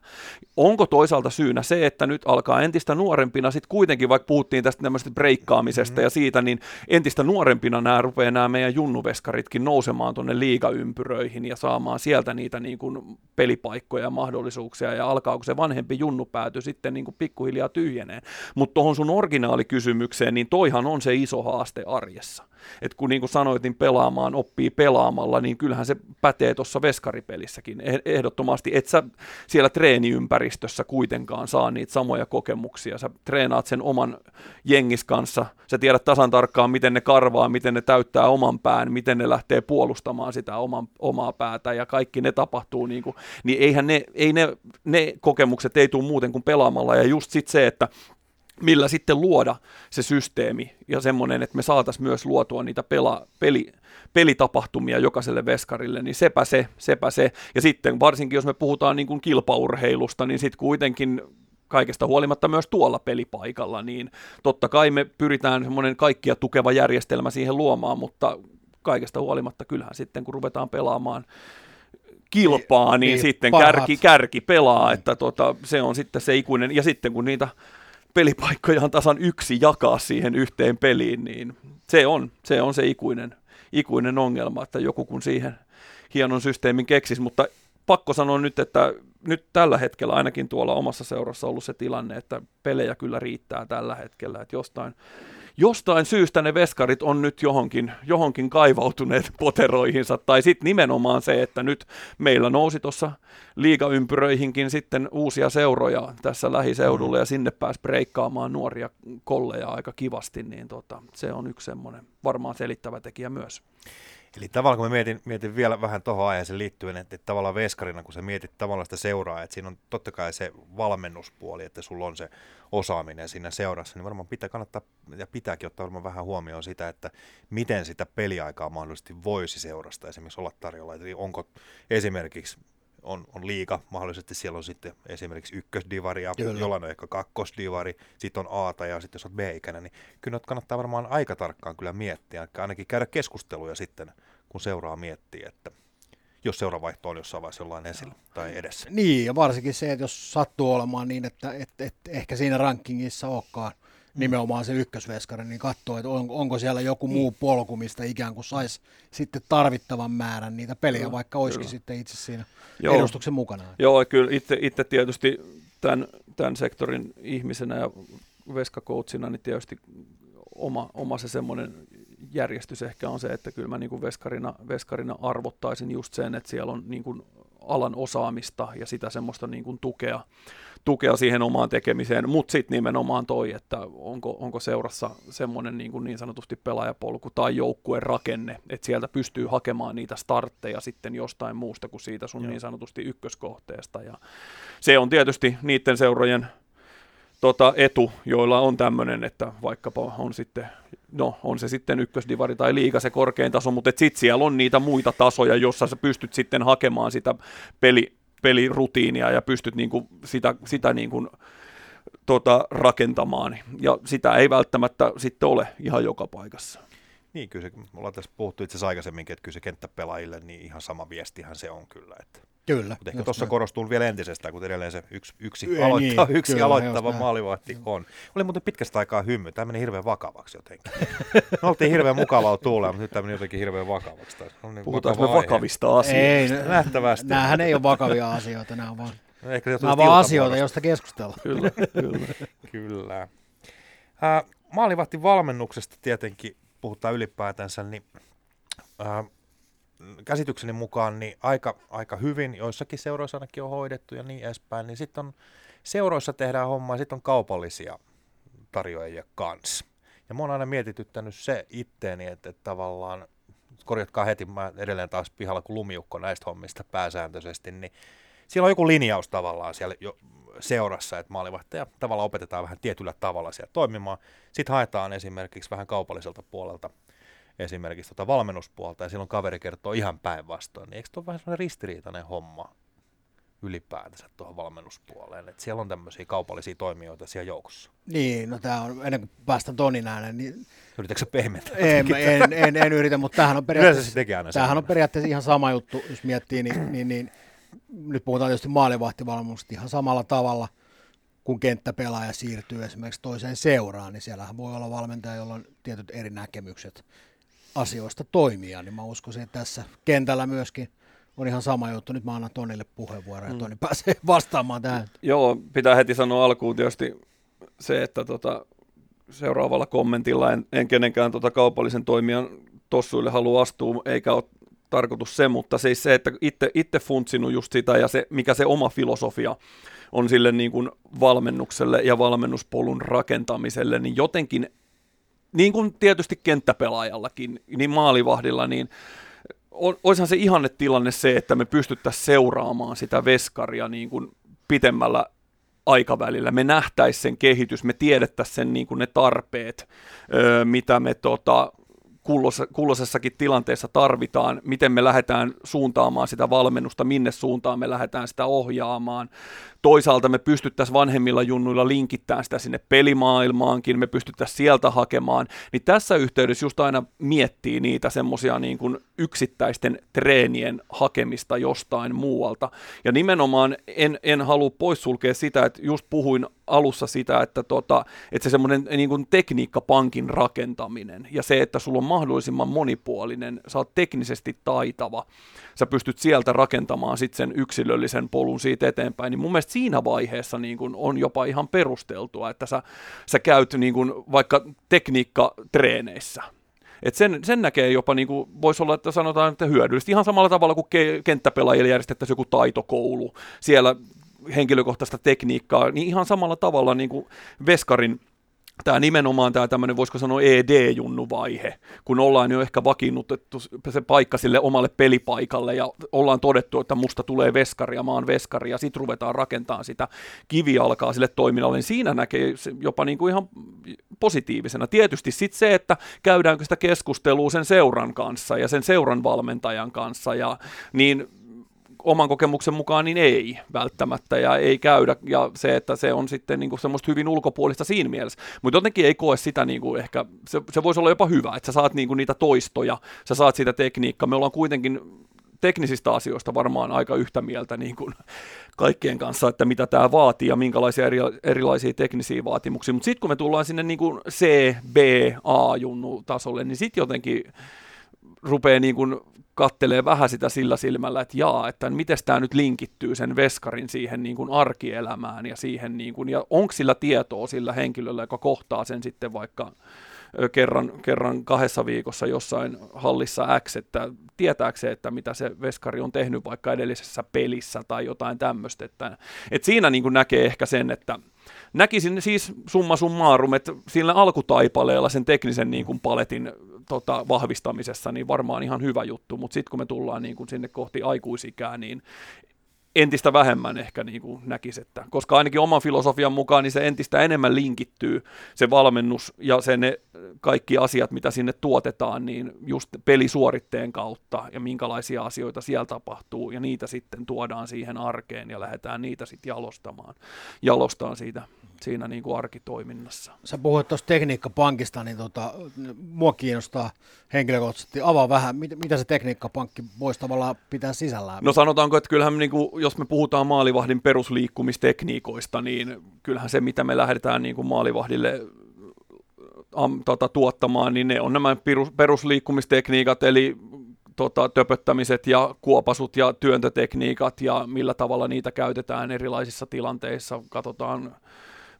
Onko toisaalta syynä se, että nyt alkaa entistä nuorempina sitten kuitenkin, vaikka puhuttiin tästä tämmöistä breikkaamisesta mm-hmm. ja siitä, niin entistä nuorempina nämä rupeaa nämä meidän junnuveskaritkin nousemaan tuonne liigaympyröihin ja saamaan sieltä niitä niin kuin pelipaikkoja ja mahdollisuuksia ja alkaako se vanhempi junnu pääty sitten niin kuin pikkuhiljaa tyhjeneen. Mutta tuohon sun originaalikysymykseen, niin toihan on se iso haaste arjessa. Et kun niin kuin sanoit, niin pelaamaan oppii pelaamalla, niin kyllähän se pätee tuossa veskaripelissäkin. Eh, ehdottomasti, että sä siellä treeniympäristössä kuitenkaan saa niitä samoja kokemuksia. Sä treenaat sen oman jengis kanssa, sä tiedät tasan tarkkaan, miten ne karvaa, miten ne täyttää oman pään, miten ne lähtee puolustamaan sitä oman, omaa päätä ja kaikki ne tapahtuu, niin, kuin, niin eihän ne, ei ne, ne kokemukset ei tule muuten kuin pelaamalla. Ja just sit se, että millä sitten luoda se systeemi ja semmoinen, että me saataisiin myös luotua niitä pela, peli, pelitapahtumia jokaiselle veskarille, niin sepä se, sepä se. Ja sitten varsinkin, jos me puhutaan niin kuin kilpaurheilusta, niin sitten kuitenkin kaikesta huolimatta myös tuolla pelipaikalla, niin totta kai me pyritään semmoinen kaikkia tukeva järjestelmä siihen luomaan, mutta kaikesta huolimatta kyllähän sitten, kun ruvetaan pelaamaan kilpaa, niin, niin sitten kärki, kärki pelaa, että tota, se on sitten se ikuinen, ja sitten kun niitä pelipaikkoja on tasan yksi jakaa siihen yhteen peliin, niin se on se, on se ikuinen, ikuinen ongelma, että joku kun siihen hienon systeemin keksisi, mutta pakko sanoa nyt, että nyt tällä hetkellä ainakin tuolla omassa seurassa on ollut se tilanne, että pelejä kyllä riittää tällä hetkellä, että jostain jostain syystä ne veskarit on nyt johonkin, johonkin kaivautuneet (laughs) poteroihinsa, tai sitten nimenomaan se, että nyt meillä nousi tuossa liigaympyröihinkin sitten uusia seuroja tässä lähiseudulla, mm. ja sinne pääsi breikkaamaan nuoria kolleja aika kivasti, niin tota, se on yksi semmoinen varmaan selittävä tekijä myös. Eli tavallaan kun mä mietin, mietin vielä vähän tuohon aiheeseen liittyen, että, että tavallaan veskarina, kun sä mietit tavallaan sitä seuraa, että siinä on totta kai se valmennuspuoli, että sulla on se osaaminen siinä seurassa, niin varmaan pitää kannattaa ja pitääkin ottaa varmaan vähän huomioon sitä, että miten sitä peliaikaa mahdollisesti voisi seurasta esimerkiksi olla tarjolla. Eli onko esimerkiksi on, on liiga, mahdollisesti siellä on sitten esimerkiksi ykkösdivari ja Kyllä. jollain on ehkä kakkosdivari, sitten on A ja sitten jos olet B-ikäinen, niin kyllä kannattaa varmaan aika tarkkaan kyllä miettiä, ainakin käydä keskusteluja sitten, kun seuraa miettii, että jos seuravaihto on jossain vaiheessa jollain esillä tai edessä. Niin, ja varsinkin se, että jos sattuu olemaan niin, että et, et, ehkä siinä rankingissa olekaan nimenomaan se ykkösveskari, niin katsoo, että on, onko siellä joku Niin. muu polku, mistä ikään kuin saisi sitten tarvittavan määrän niitä pelejä, Joo, vaikka olisikin kyllä. sitten itse siinä Joo. edustuksen mukana. Joo, kyllä itse, itse tietysti tämän, tämän sektorin ihmisenä ja veskakoutsina, niin tietysti oma, oma se semmoinen järjestys ehkä on se, että kyllä mä niin kuin veskarina, veskarina arvottaisin just sen, että siellä on niin kuin alan osaamista ja sitä semmoista niin kuin tukea, tukea siihen omaan tekemiseen, mutta sitten nimenomaan toi, että onko, onko seurassa semmoinen niin, kuin niin sanotusti pelaajapolku tai joukkueen rakenne, että sieltä pystyy hakemaan niitä startteja sitten jostain muusta kuin siitä sun Joo. niin sanotusti ykköskohteesta. Ja se on tietysti niiden seurojen tota, etu, joilla on tämmöinen, että vaikkapa on sitten, no on se sitten ykkösdivari tai liiga se korkein taso, mutta sitten siellä on niitä muita tasoja, jossa sä pystyt sitten hakemaan sitä peli, pelirutiinia ja pystyt niinku sitä, sitä niinku, tota, rakentamaan. Ja sitä ei välttämättä sitten ole ihan joka paikassa. Niin, kyllä se, me ollaan tässä puhuttu itse asiassa aikaisemminkin, että kyllä se kenttäpelaajille, niin ihan sama viestihän se on kyllä. Että. Kyllä. Mutta ehkä tuossa korostuu vielä entisestään, kun edelleen se yksi, yksi, Ei, aloittava, niin, yksi kyllä, aloittava maalivahti on. Oli muuten pitkästä aikaa hymy. Tämä meni hirveän vakavaksi jotenkin. Me oltiin hirveän mukavaa tuuleen, mutta nyt tämä meni jotenkin hirveän vakavaksi. Tämä on niin Puhutaanko me vakava aihe. vakavista asioista? Ei, Nähtävästi. Näähän ei ole vakavia asioita, nämä on vaan, No, Ehkä se nämä on vaan asioita, joista keskustellaan. Kyllä, kyllä. Kyllä. Ää, maalivahti valmennuksesta tietenkin puhutaan ylipäätänsä, niin ää, käsitykseni mukaan niin aika, aika hyvin, joissakin seuroissa ainakin on hoidettu ja niin edespäin, niin sitten on seuroissa tehdään hommaa, sitten on kaupallisia tarjoajia kanssa. Ja mä oon aina mietityttänyt se itteeni, että, että tavallaan, korjatkaa heti, mä edelleen taas pihalla kuin lumiukko näistä hommista pääsääntöisesti, niin siellä on joku linjaus tavallaan siellä jo seurassa, että maalivahtaja tavallaan opetetaan vähän tietyllä tavalla siellä toimimaan. Sitten haetaan esimerkiksi vähän kaupalliselta puolelta esimerkiksi tuota valmennuspuolta, ja silloin kaveri kertoo ihan päinvastoin. Niin eikö tuo ole vähän sellainen ristiriitainen homma ylipäätänsä tuohon valmennuspuoleen? Että siellä on tämmöisiä kaupallisia toimijoita siellä joukossa. Niin, no tämä on, ennen kuin päästään tonin ääneen, niin Yritätkö pehmentää? en, en, en, en, yritä, mutta tämähän on periaatteessa, se aina tämähän on periaatteessa ihan sama juttu, jos miettii, niin, niin, niin nyt puhutaan tietysti maalivahtivalmennuksesta ihan samalla tavalla, kun kenttäpelaaja siirtyy esimerkiksi toiseen seuraan, niin siellähän voi olla valmentaja, jolla on tietyt eri näkemykset asioista toimia, niin mä uskoisin, että tässä kentällä myöskin on ihan sama juttu. Nyt mä annan Tonille puheenvuoron ja Toni pääsee (laughs) vastaamaan tähän. Joo, pitää heti sanoa alkuun tietysti se, että tota, seuraavalla kommentilla en, en kenenkään tota kaupallisen toimijan tossuille halua astua, eikä ole tarkoitus se, mutta siis se, että itse, itse funtsinut just sitä ja se, mikä se oma filosofia on sille niin kuin valmennukselle ja valmennuspolun rakentamiselle, niin jotenkin, niin kuin tietysti kenttäpelaajallakin, niin maalivahdilla, niin olisihan se ihanne tilanne se, että me pystyttäisiin seuraamaan sitä veskaria niin kuin pitemmällä aikavälillä. Me nähtäisiin sen kehitys, me tiedettäisiin sen niin kuin ne tarpeet, mitä me tota, kulloisessakin tilanteessa tarvitaan, miten me lähdetään suuntaamaan sitä valmennusta, minne suuntaan me lähdetään sitä ohjaamaan. Toisaalta me pystyttäisiin vanhemmilla junnuilla linkittämään sitä sinne pelimaailmaankin, me pystyttäisiin sieltä hakemaan. Niin tässä yhteydessä just aina miettii niitä semmoisia niin kuin yksittäisten treenien hakemista jostain muualta. Ja nimenomaan en, en halua poissulkea sitä, että just puhuin alussa sitä, että, tota, että se semmoinen niin kuin tekniikkapankin rakentaminen ja se, että sulla on mahdollisimman monipuolinen, sä oot teknisesti taitava, sä pystyt sieltä rakentamaan sitten sen yksilöllisen polun siitä eteenpäin, niin mun mielestä siinä vaiheessa niin kuin on jopa ihan perusteltua, että sä, sä käyt niin kuin vaikka tekniikkatreeneissä, et sen, sen näkee jopa, niin kuin, voisi olla, että sanotaan, että hyödyllisesti. Ihan samalla tavalla kuin ke- kenttäpelaajille järjestettäisiin joku taitokoulu. Siellä henkilökohtaista tekniikkaa, niin ihan samalla tavalla niin kuin Veskarin tämä nimenomaan tämä tämmöinen, voisiko sanoa ED-junnuvaihe, kun ollaan jo ehkä vakiinnutettu se paikka sille omalle pelipaikalle ja ollaan todettu, että musta tulee veskari ja oon veskari ja sitten ruvetaan rakentamaan sitä kivi alkaa sille toiminnalle, niin siinä näkee jopa niin kuin ihan positiivisena. Tietysti sitten se, että käydäänkö sitä keskustelua sen seuran kanssa ja sen seuran valmentajan kanssa ja niin oman kokemuksen mukaan niin ei välttämättä ja ei käydä ja se, että se on sitten niin kuin semmoista hyvin ulkopuolista siinä mielessä, mutta jotenkin ei koe sitä niin kuin ehkä, se, se voisi olla jopa hyvä, että sä saat niin kuin niitä toistoja, sä saat sitä tekniikkaa, me ollaan kuitenkin teknisistä asioista varmaan aika yhtä mieltä niin kuin kaikkien kanssa, että mitä tämä vaatii ja minkälaisia eri, erilaisia teknisiä vaatimuksia. Mutta sitten kun me tullaan sinne niin kuin C, B, A-junnu tasolle, niin sitten jotenkin rupeaa niin kuin kattelee vähän sitä sillä silmällä, että jaa, että miten tämä nyt linkittyy sen veskarin siihen niin kuin arkielämään ja siihen, niin kuin, ja onko sillä tietoa sillä henkilöllä, joka kohtaa sen sitten vaikka kerran, kerran kahdessa viikossa jossain hallissa X, että tietääkö se, että mitä se veskari on tehnyt vaikka edellisessä pelissä tai jotain tämmöistä. Että, että siinä niin kuin näkee ehkä sen, että näkisin siis summa summarum, että sillä alkutaipaleella sen teknisen niin kuin paletin tota, vahvistamisessa niin varmaan ihan hyvä juttu, mutta sitten kun me tullaan niin kuin sinne kohti aikuisikää, niin entistä vähemmän ehkä niin kuin näkisi, että, koska ainakin oman filosofian mukaan niin se entistä enemmän linkittyy se valmennus ja se ne kaikki asiat, mitä sinne tuotetaan, niin just pelisuoritteen kautta ja minkälaisia asioita siellä tapahtuu. Ja niitä sitten tuodaan siihen arkeen ja lähdetään niitä sitten jalostamaan, jalostaan siitä siinä niin kuin arkitoiminnassa. Sä puhuit tuosta tekniikkapankista, niin tota, mua kiinnostaa henkilökohtaisesti. Avaa vähän, mit, mitä se tekniikkapankki voisi tavallaan pitää sisällään? No sanotaanko, että kyllähän niin kuin, jos me puhutaan maalivahdin perusliikkumistekniikoista, niin kyllähän se, mitä me lähdetään niin kuin maalivahdille am, tota, tuottamaan, niin ne on nämä perus, perusliikkumistekniikat, eli tota, töpöttämiset ja kuopasut ja työntötekniikat ja millä tavalla niitä käytetään erilaisissa tilanteissa. Katsotaan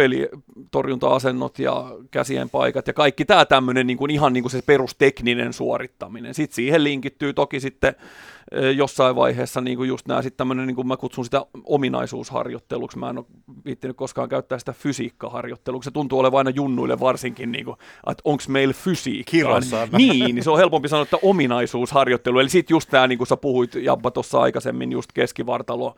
peli, torjunta-asennot ja käsien paikat ja kaikki tämä tämmöinen niin kuin ihan niin kuin se perustekninen suorittaminen. Sitten siihen linkittyy toki sitten jossain vaiheessa niin kuin just nämä sitten tämmöinen, niin kuin mä kutsun sitä ominaisuusharjoitteluksi, mä en ole viittinyt koskaan käyttää sitä fysiikkaharjoitteluksi, se tuntuu olevan aina junnuille varsinkin, niin kuin, että onko meillä fysiikkaa. Niin, niin se on helpompi sanoa, että ominaisuusharjoittelu, eli sitten just tämä, niin kuin sä puhuit Jabba tuossa aikaisemmin, just keskivartalo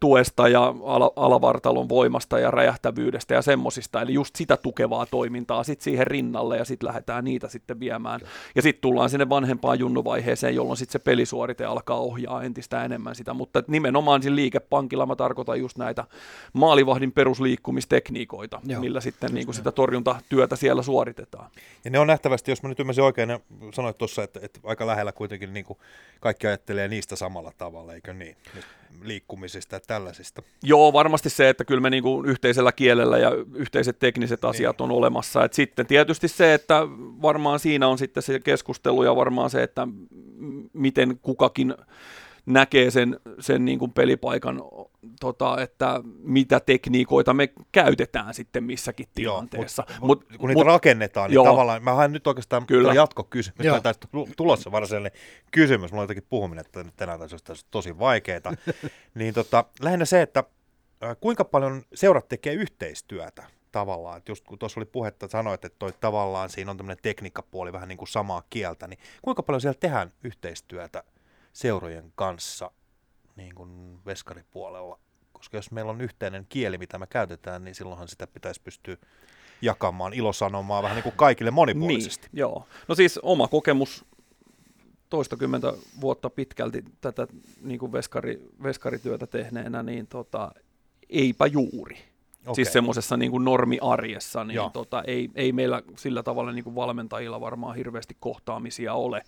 tuesta ja ala, alavartalon voimasta ja räjähtävyydestä ja semmosista, eli just sitä tukevaa toimintaa sitten siihen rinnalle ja sitten lähdetään niitä sitten viemään. Ja sitten tullaan sinne vanhempaan junnuvaiheeseen, jolloin sitten se pelisuorite suorite alkaa ohjaa entistä enemmän sitä, mutta nimenomaan siinä liikepankilla mä tarkoitan just näitä maalivahdin perusliikkumistekniikoita, Joo, millä sitten niin kuin sitä torjuntatyötä siellä suoritetaan. Ja ne on nähtävästi, jos mä nyt ymmärsin oikein, sanoit tuossa, että, että aika lähellä kuitenkin niin kuin kaikki ajattelee niistä samalla tavalla, eikö niin? Liikkumisista ja tällaisista. Joo, varmasti se, että kyllä me niin kuin yhteisellä kielellä ja yhteiset tekniset niin. asiat niin. on olemassa. Et sitten tietysti se, että varmaan siinä on sitten se keskustelu ja varmaan se, että miten kukakin näkee sen, sen niin kuin pelipaikan, tota, että mitä tekniikoita me käytetään sitten missäkin tilanteessa. Joo, mut, mut, kun niitä mut, rakennetaan, niin joo, tavallaan, mä haen nyt oikeastaan kyllä. jatkokysymys, tai tästä tulossa varsinainen kysymys, mulla on jotenkin puhuminen, että tänään taisi olisi tosi vaikeaa, (laughs) niin tota, lähinnä se, että kuinka paljon seurat tekee yhteistyötä tavallaan, että just kun tuossa oli puhetta, sanoit, että toi tavallaan siinä on tämmöinen tekniikkapuoli vähän niin kuin samaa kieltä, niin kuinka paljon siellä tehdään yhteistyötä seurojen kanssa niin kuin veskaripuolella. Koska jos meillä on yhteinen kieli, mitä me käytetään, niin silloinhan sitä pitäisi pystyä jakamaan ilosanomaa vähän niin kuin kaikille monipuolisesti. Niin, joo. No siis oma kokemus toistakymmentä vuotta pitkälti tätä niin kuin veskari, veskarityötä tehneenä, niin tota, eipä juuri. Okay. Siis semmoisessa niin normiarjessa, niin tota, ei, ei meillä sillä tavalla niin kuin valmentajilla varmaan hirveästi kohtaamisia ole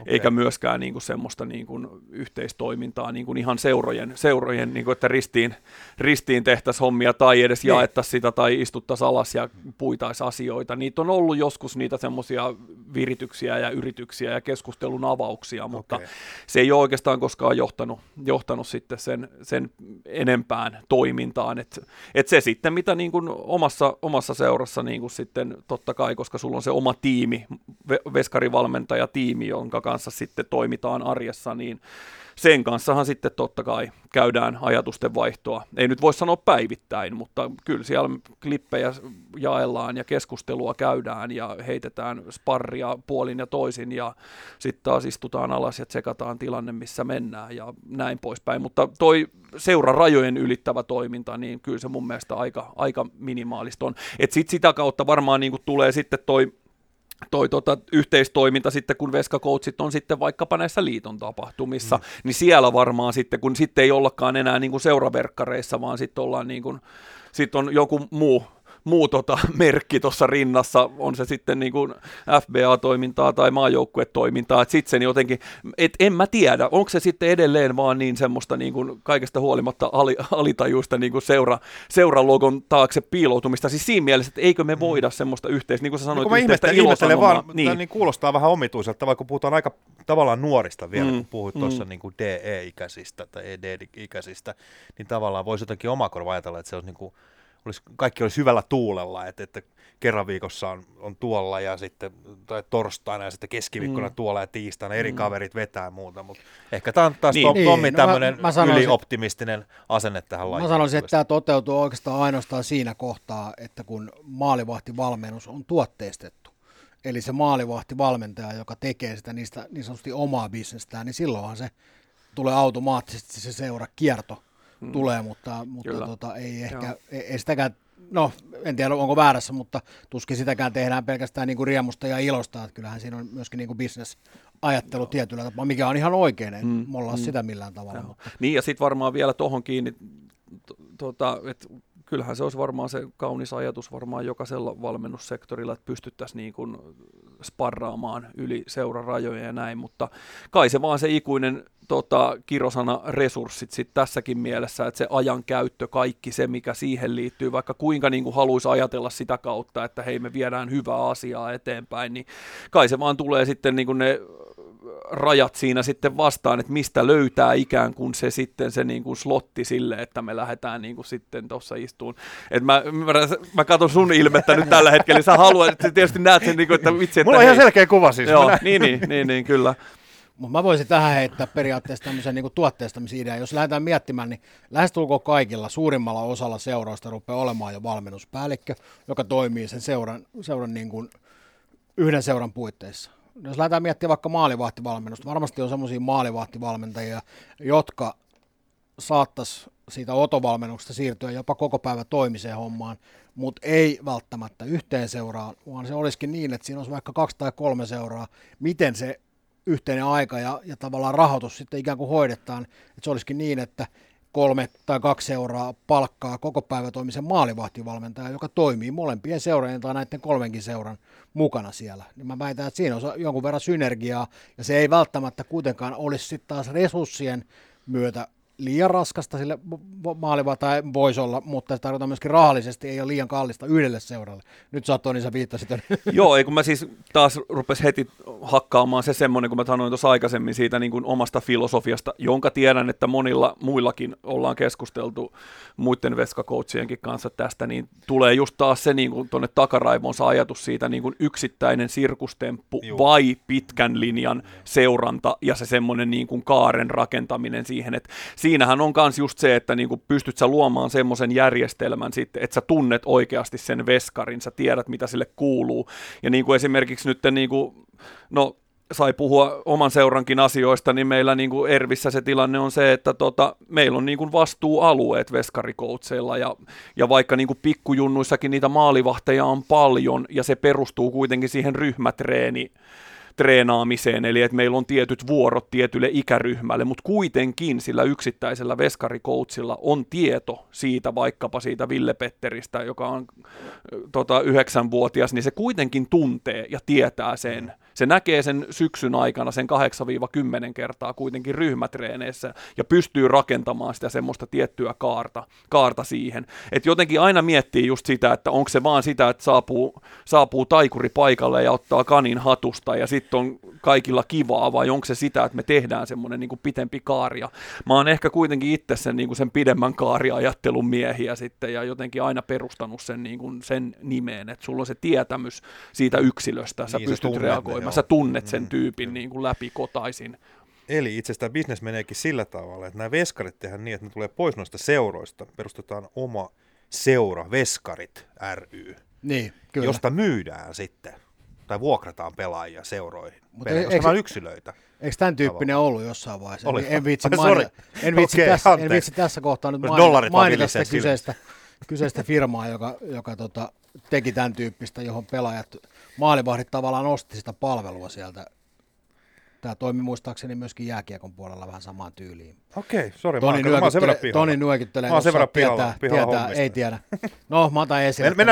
okay. eikä myöskään niin kuin semmoista niin kuin yhteistoimintaa niin kuin ihan seurojen, seurojen niin kuin, että ristiin, ristiin tehtäisiin hommia tai edes niin. jaettaisiin sitä tai istuttaisiin alas ja puitaisiin asioita. Niitä on ollut joskus niitä semmoisia virityksiä ja yrityksiä ja keskustelun avauksia, mutta okay. se ei ole oikeastaan koskaan johtanut, johtanut sitten sen, sen enempään toimintaan. Et, et se sitten, mitä niin kuin omassa, omassa seurassa niin kuin sitten totta kai, koska sulla on se oma tiimi, veskarivalmentaja tiimi, jonka kanssa sitten toimitaan arjessa, niin sen kanssahan sitten totta kai käydään ajatusten vaihtoa. Ei nyt voi sanoa päivittäin, mutta kyllä siellä klippejä jaellaan ja keskustelua käydään ja heitetään sparria puolin ja toisin ja sitten taas istutaan alas ja tsekataan tilanne, missä mennään ja näin poispäin. Mutta toi seurarajojen ylittävä toiminta, niin kyllä se mun mielestä aika, aika minimaalista on. Et sit sitä kautta varmaan niin tulee sitten toi toi tota, yhteistoiminta sitten, kun veskakoutsit on sitten vaikkapa näissä liiton tapahtumissa, mm. niin siellä varmaan sitten, kun sitten ei ollakaan enää niin kuin seuraverkkareissa, vaan sitten ollaan niin kuin, sit on joku muu muu tota, (laughs) merkki tuossa rinnassa, on se sitten niin kuin FBA-toimintaa tai maajoukkuetoimintaa, että sitten se jotenkin, et en mä tiedä, onko se sitten edelleen vaan niin semmoista niin kuin kaikesta huolimatta ali, alitajuista niin kuin seura, seuralogon taakse piiloutumista, siis siinä mielessä, että eikö me mm. voida semmoista yhteistä, niin kuin sä sanoit, niin, yhteistä ihmettelen vaan, niin. niin. kuulostaa vähän omituiselta, vaikka puhutaan aika tavallaan nuorista vielä, mm. kun puhuit mm. tuossa niin kuin DE-ikäisistä tai ED-ikäisistä, niin tavallaan voisi jotenkin omakorva ajatella, että se olisi niin kuin olisi, kaikki olisi hyvällä tuulella, että, että kerran viikossa on, on tuolla ja sitten tai torstaina ja sitten keskiviikkona mm. tuolla ja tiistaina eri mm. kaverit vetää ja muuta, mutta ehkä tämä on taas niin, Tommin niin. No tämmöinen no, ylioptimistinen asenne tähän lajiin. Mä sanoisin, että tämä toteutuu oikeastaan ainoastaan siinä kohtaa, että kun maalivahtivalmennus on tuotteistettu, eli se maalivahtivalmentaja, joka tekee sitä niistä niin sanotusti omaa bisnestään, niin silloinhan se tulee automaattisesti se seura kierto mm. tulee, mutta, mutta tota, ei ehkä, ei, ei sitäkään, no en tiedä onko väärässä, mutta tuskin sitäkään tehdään pelkästään niin kuin riemusta ja ilosta, että kyllähän siinä on myöskin niin kuin business ajattelu Joo. tietyllä tapaa, mikä on ihan oikein, en mm. mollaa mm. sitä millään tavalla. Mutta. Niin ja sitten varmaan vielä tuohon kiinni, tota, että kyllähän se olisi varmaan se kaunis ajatus varmaan jokaisella valmennussektorilla, että pystyttäisiin niin kuin sparraamaan yli seurarajoja ja näin, mutta kai se vaan se ikuinen tota, kirosana resurssit sit tässäkin mielessä, että se ajan käyttö, kaikki se, mikä siihen liittyy, vaikka kuinka niin kuin haluaisi ajatella sitä kautta, että hei me viedään hyvää asiaa eteenpäin, niin kai se vaan tulee sitten niin kuin ne rajat siinä sitten vastaan, että mistä löytää ikään kuin se sitten se niin kuin slotti sille, että me lähdetään niin kuin sitten tuossa istuun. Et mä, mä, mä katson sun ilmettä nyt tällä hetkellä, niin sä haluat, että tietysti näet sen, niin kuin, että vitsi, että Mulla on hei, ihan selkeä kuva siis. Joo, niin, niin, niin, niin, kyllä. Mutta mä voisin tähän heittää periaatteessa tämmöisen niin tuotteistamisidean. Jos lähdetään miettimään, niin lähestulkoon kaikilla, suurimmalla osalla seuroista rupeaa olemaan jo valmennuspäällikkö, joka toimii sen seuran, seuran niin kuin yhden seuran puitteissa. Jos lähdetään miettimään vaikka maalivahtivalmennusta, varmasti on semmoisia maalivahtivalmentajia, jotka saattaisi siitä otovalmennuksesta siirtyä jopa koko päivä toimiseen hommaan, mutta ei välttämättä yhteen seuraan, vaan se olisikin niin, että siinä olisi vaikka kaksi tai kolme seuraa, miten se yhteinen aika ja, ja tavallaan rahoitus sitten ikään kuin hoidetaan, että se olisikin niin, että kolme tai kaksi seuraa palkkaa koko päivä toimisen maalivahtivalmentaja, joka toimii molempien seurojen tai näiden kolmenkin seuran mukana siellä. Niin mä väitän, että siinä on jonkun verran synergiaa, ja se ei välttämättä kuitenkaan olisi sitten taas resurssien myötä liian raskasta sille maaliva tai voisi olla, mutta se tarkoittaa myöskin rahallisesti, ei ole liian kallista yhdelle seuralle. Nyt sä Toni, sä viittasit. (laughs) Joo, ei kun mä siis taas rupes heti hakkaamaan se semmoinen, kun mä sanoin tuossa aikaisemmin siitä niin kuin omasta filosofiasta, jonka tiedän, että monilla muillakin ollaan keskusteltu muiden veskakoutsienkin kanssa tästä, niin tulee just taas se niin kuin tuonne takaraivonsa ajatus siitä niin kuin yksittäinen sirkustemppu Joo. vai pitkän linjan seuranta ja se semmoinen niin kuin kaaren rakentaminen siihen, että siinähän on myös just se, että niin kuin pystyt sä luomaan semmoisen järjestelmän sitten, että sä tunnet oikeasti sen veskarin, sä tiedät mitä sille kuuluu. Ja niin kuin esimerkiksi nyt niin kuin, no sai puhua oman seurankin asioista, niin meillä niin kuin Ervissä se tilanne on se, että tota, meillä on niin kuin vastuualueet veskarikoutseilla ja, ja vaikka niin kuin pikkujunnuissakin niitä maalivahteja on paljon ja se perustuu kuitenkin siihen ryhmätreeni treenaamiseen, eli että meillä on tietyt vuorot tietylle ikäryhmälle, mutta kuitenkin sillä yksittäisellä veskarikoutsilla on tieto siitä vaikkapa siitä Ville Petteristä, joka on tota, yhdeksänvuotias, niin se kuitenkin tuntee ja tietää sen, se näkee sen syksyn aikana sen 8-10 kertaa kuitenkin ryhmätreeneissä ja pystyy rakentamaan sitä semmoista tiettyä kaarta, kaarta siihen. Et jotenkin aina miettii just sitä, että onko se vaan sitä, että saapuu, saapuu taikuri paikalle ja ottaa kanin hatusta ja sitten on kaikilla kivaa, vai onko se sitä, että me tehdään semmoinen niin pitempi kaaria. Mä oon ehkä kuitenkin itse sen, niin kuin sen pidemmän kaariajattelun miehiä sitten ja jotenkin aina perustanut sen, niin kuin sen nimeen, että sulla on se tietämys siitä yksilöstä, sä niin, pystyt reagoimaan elämä, sä tunnet sen mm, tyypin niin kuin läpikotaisin. Eli itse asiassa bisnes meneekin sillä tavalla, että nämä veskarit tehdään niin, että ne tulee pois noista seuroista, perustetaan oma seura, Veskarit ry, niin, kyllä. josta myydään sitten, tai vuokrataan pelaajia seuroihin, Mutta pelejä, koska eikö, yksiköitä. Eikö tämän tyyppinen tavalla. ollut jossain vaiheessa? Oli. En viitsi, mainita, en, viitsi okay, tässä, en viitsi tässä kohtaa nyt mainita, mainita sitä kyseistä, kyseistä firmaa, joka, joka tota, teki tämän tyyppistä, johon pelaajat maalivahdit tavallaan osti sitä palvelua sieltä. Tämä toimi muistaakseni myöskin jääkiekon puolella vähän samaan tyyliin. Okei, sori, Toni mä, oon sen verran nyökyttelee, pihalla. Toni nyökyttelee, Mä oon sen jos verran tietää, pihalla- pihalla tietää, hommista. ei tiedä. No, mä otan esille. Men-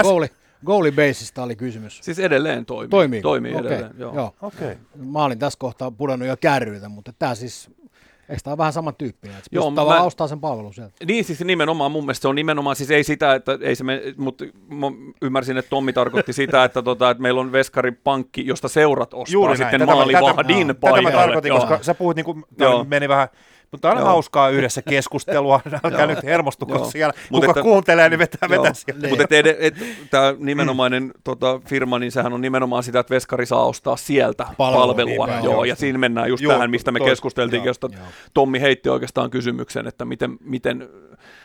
Goali, baseista oli kysymys. Siis edelleen toimii. Toimii. Toimii Okei, edelleen, joo. joo. Okei. Mä olin tässä kohtaa pudonnut jo kärryiltä, mutta tämä siis, eikö tämä ole vähän samantyyppinen? Että Joo, mä- ostaa sen palvelun sieltä. Niin siis nimenomaan, mun mielestä se on nimenomaan, siis ei sitä, että ei se me, mutta mä ymmärsin, että Tommi tarkoitti sitä, että, tota, että meillä on veskarin pankki, josta seurat ostaa Juuri näin. sitten Tätä maalivahdin tätä, tätä paikalle. mä tarkoitin, Joo. koska sä puhuit niinku, Joo. tää meni vähän, mutta aina Joo. hauskaa yhdessä keskustelua, älkää nyt hermostuko Joo. siellä, Mut kuka että- kuuntelee, niin vetää, Joo. vetää sieltä. Mutta et, et, et, tämä nimenomainen tota, firma, niin sehän on nimenomaan sitä, että veskari saa ostaa sieltä Palvelua, palvelua. niin, joo, joo. ja siinä mennään just Joo, tähän, mistä me toi- keskusteltiin, joo, josta joo. Tommi heitti oikeastaan kysymyksen, että miten, miten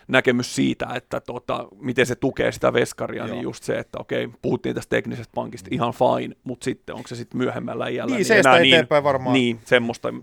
näkemys siitä, että tota, miten se tukee sitä veskaria, Joo. niin just se, että okei, puhuttiin tästä teknisestä pankista, ihan fine, mutta sitten onko se sitten myöhemmällä iällä Niin, seistä enää eteenpäin varmaan. Niin, semmoista.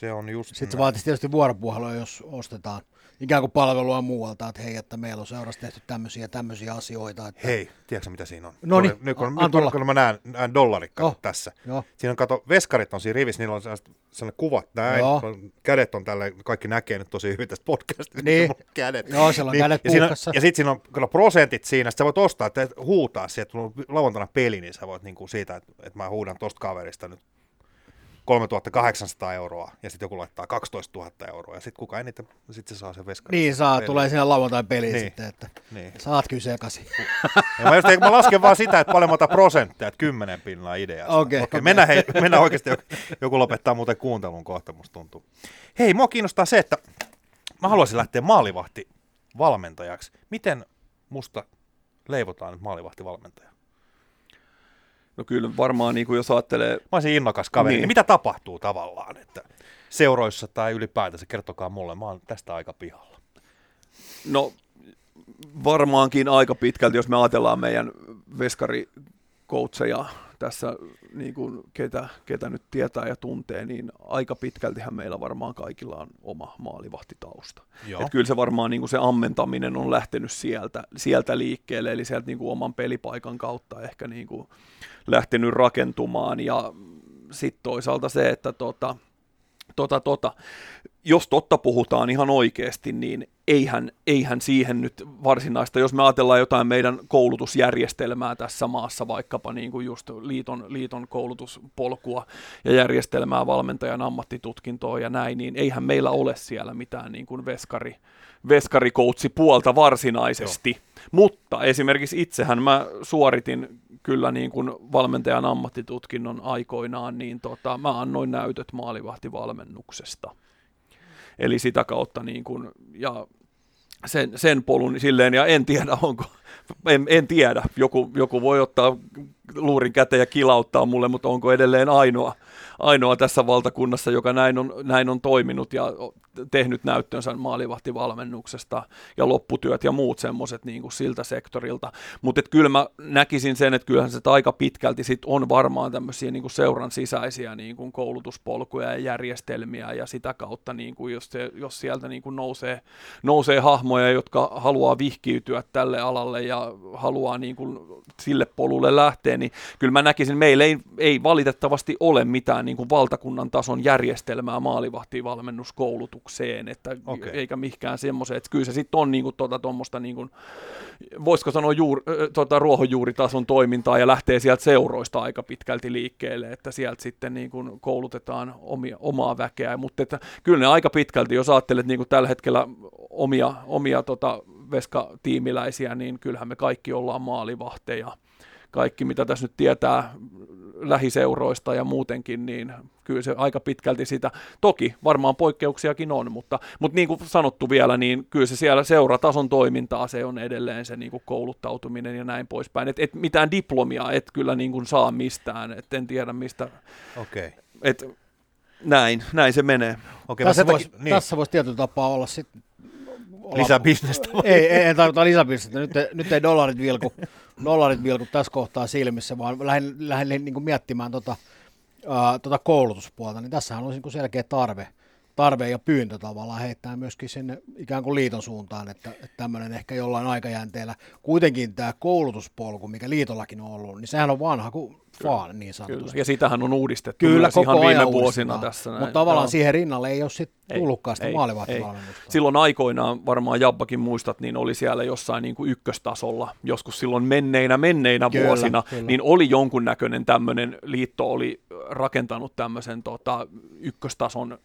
Se on just Sitten se vaatisi tietysti vuoropuhelua, jos ostetaan ikään kuin palvelua muualta, että hei, että meillä on seurassa tehty tämmöisiä ja tämmöisiä asioita. Että... Hei, tiedätkö mitä siinä on? Noniin, Nyt, nyt, kun, nyt kun, kun mä näen, näen dollarit kato, Joo. tässä. Joo. Siinä on, kato, veskarit on siinä rivissä, niillä on sellaiset kuvat näin, Joo. kun kädet on tällä, kaikki näkee nyt tosi hyvin tästä podcastista, Niin. kädet. Joo, siellä on kädet ja, siinä, ja sitten siinä on kyllä prosentit siinä, sit sä voit ostaa, että huutaa siihen, että on lauantaina peli, niin sä voit niinku siitä, että, että mä huudan tosta kaverista nyt 3800 euroa, ja sitten joku laittaa 12 000 euroa, ja sitten kuka eniten, sitten se saa sen veskarin. Niin saa, Peli. tulee sinne lauantain peliin Niin. sitten, että Niin. saat kyllä sekaisin. Ja mä, just, mä lasken vaan sitä, että paljon mä otan prosentteja, että kymmenen pinnaa ideasta. Okei, okei. Mennään, hei, mennään oikeasti, joku, joku lopettaa muuten kuuntelun kohta, musta tuntuu. Hei, mua kiinnostaa se, että mä haluaisin lähteä maalivahti valmentajaksi. Miten musta leivotaan nyt maalivahtivalmentaja? No kyllä varmaan, niin kuin jos ajattelee, Mä olisin innokas kaveri. Niin. Niin. mitä tapahtuu tavallaan, että seuroissa tai ylipäätänsä, kertokaa mulle, mä oon tästä aika pihalla. No varmaankin aika pitkälti, jos me ajatellaan meidän veskarikoutseja tässä, niin kuin ketä, ketä nyt tietää ja tuntee, niin aika pitkältihän meillä varmaan kaikilla on oma maalivahtitausta. Joo. Et kyllä se varmaan niin kuin se ammentaminen on lähtenyt sieltä, sieltä liikkeelle, eli sieltä niin kuin oman pelipaikan kautta ehkä niin kuin lähtenyt rakentumaan. Ja sitten toisaalta se, että tota, tota, tota, jos totta puhutaan ihan oikeasti, niin eihän, eihän siihen nyt varsinaista, jos me ajatellaan jotain meidän koulutusjärjestelmää tässä maassa, vaikkapa niin kuin just liiton, liiton koulutuspolkua ja järjestelmää valmentajan ammattitutkintoa ja näin, niin eihän meillä ole siellä mitään niin kuin veskari, veskarikoutsi puolta varsinaisesti. Joo. Mutta esimerkiksi itsehän mä suoritin kyllä niin kuin valmentajan ammattitutkinnon aikoinaan, niin tota, mä annoin näytöt maalivahtivalmennuksesta. Eli sitä kautta niin kuin, ja sen, sen polun silleen, ja en tiedä onko, en, en tiedä, joku, joku voi ottaa luurin käteen ja kilauttaa mulle, mutta onko edelleen ainoa, ainoa tässä valtakunnassa, joka näin on, näin on toiminut ja tehnyt näyttönsä maalivahtivalmennuksesta ja lopputyöt ja muut semmoiset niin siltä sektorilta. Mutta kyllä mä näkisin sen, että kyllähän se aika pitkälti sit on varmaan tämmöisiä niin seuran sisäisiä niin koulutuspolkuja ja järjestelmiä ja sitä kautta, niin kuin jos, se, jos sieltä niin nousee, nousee hahmoja, jotka haluaa vihkiytyä tälle alalle ja haluaa niin kuin sille polulle lähteä, niin kyllä mä näkisin, meillä ei, ei valitettavasti ole mitään niin valtakunnan tason järjestelmää maalivahtivalmennuskoulutukseen, että Okei. eikä mihinkään semmoiseen, että kyllä se sitten on niin kuin tuota, tuommoista niin kuin, voisiko sanoa juur, ö, tota, ruohonjuuritason toimintaa ja lähtee sieltä seuroista aika pitkälti liikkeelle, että sieltä sitten niin kuin koulutetaan omia, omaa väkeä, mutta että kyllä ne aika pitkälti, jos ajattelet niin kuin tällä hetkellä omia, omia tota, veskatiimiläisiä, niin kyllähän me kaikki ollaan maalivahteja. Kaikki, mitä tässä nyt tietää lähiseuroista ja muutenkin, niin kyllä se aika pitkälti sitä, toki varmaan poikkeuksiakin on, mutta, mutta niin kuin sanottu vielä, niin kyllä se siellä seuratason toimintaa, se on edelleen se niin kuin kouluttautuminen ja näin poispäin. Et, et mitään diplomia et kyllä niin kuin saa mistään, et en tiedä mistä, Okei. et näin, näin se menee. Okei, mä tässä, voisi, niin, tässä voisi tietyllä tapaa olla sitten... lisää bisnestä. ei, ei, en tarkoita lisäpistettä. Nyt, ei- nyt ei dollarit vilku, (laughs) dollarit vilku tässä kohtaa silmissä, vaan lähdin, lähdin niin kuin miettimään tota, uh, tota koulutuspuolta, niin tässähän olisi niin kuin selkeä tarve, tarve ja pyyntö tavallaan heittää myöskin sinne ikään kuin liiton suuntaan, että, että tämmöinen ehkä jollain aikajänteellä. Kuitenkin tämä koulutuspolku, mikä liitollakin on ollut, niin sehän on vanha kuin vaan niin sanotusti. Kyllä. Ja sitähän on uudistettu Kyllä, myös koko ihan viime vuosina uudistetaan. tässä. näin. Mutta tavallaan Joo. siihen rinnalle ei ole sitten tullutkaan sitä maalivahtivalmennusta. Silloin aikoinaan, varmaan Jabbakin muistat, niin oli siellä jossain niin kuin ykköstasolla, joskus silloin menneinä menneinä Kyllä, vuosina, kyllä. niin oli jonkunnäköinen tämmöinen, liitto oli rakentanut tämmöisen tota, ykköstason,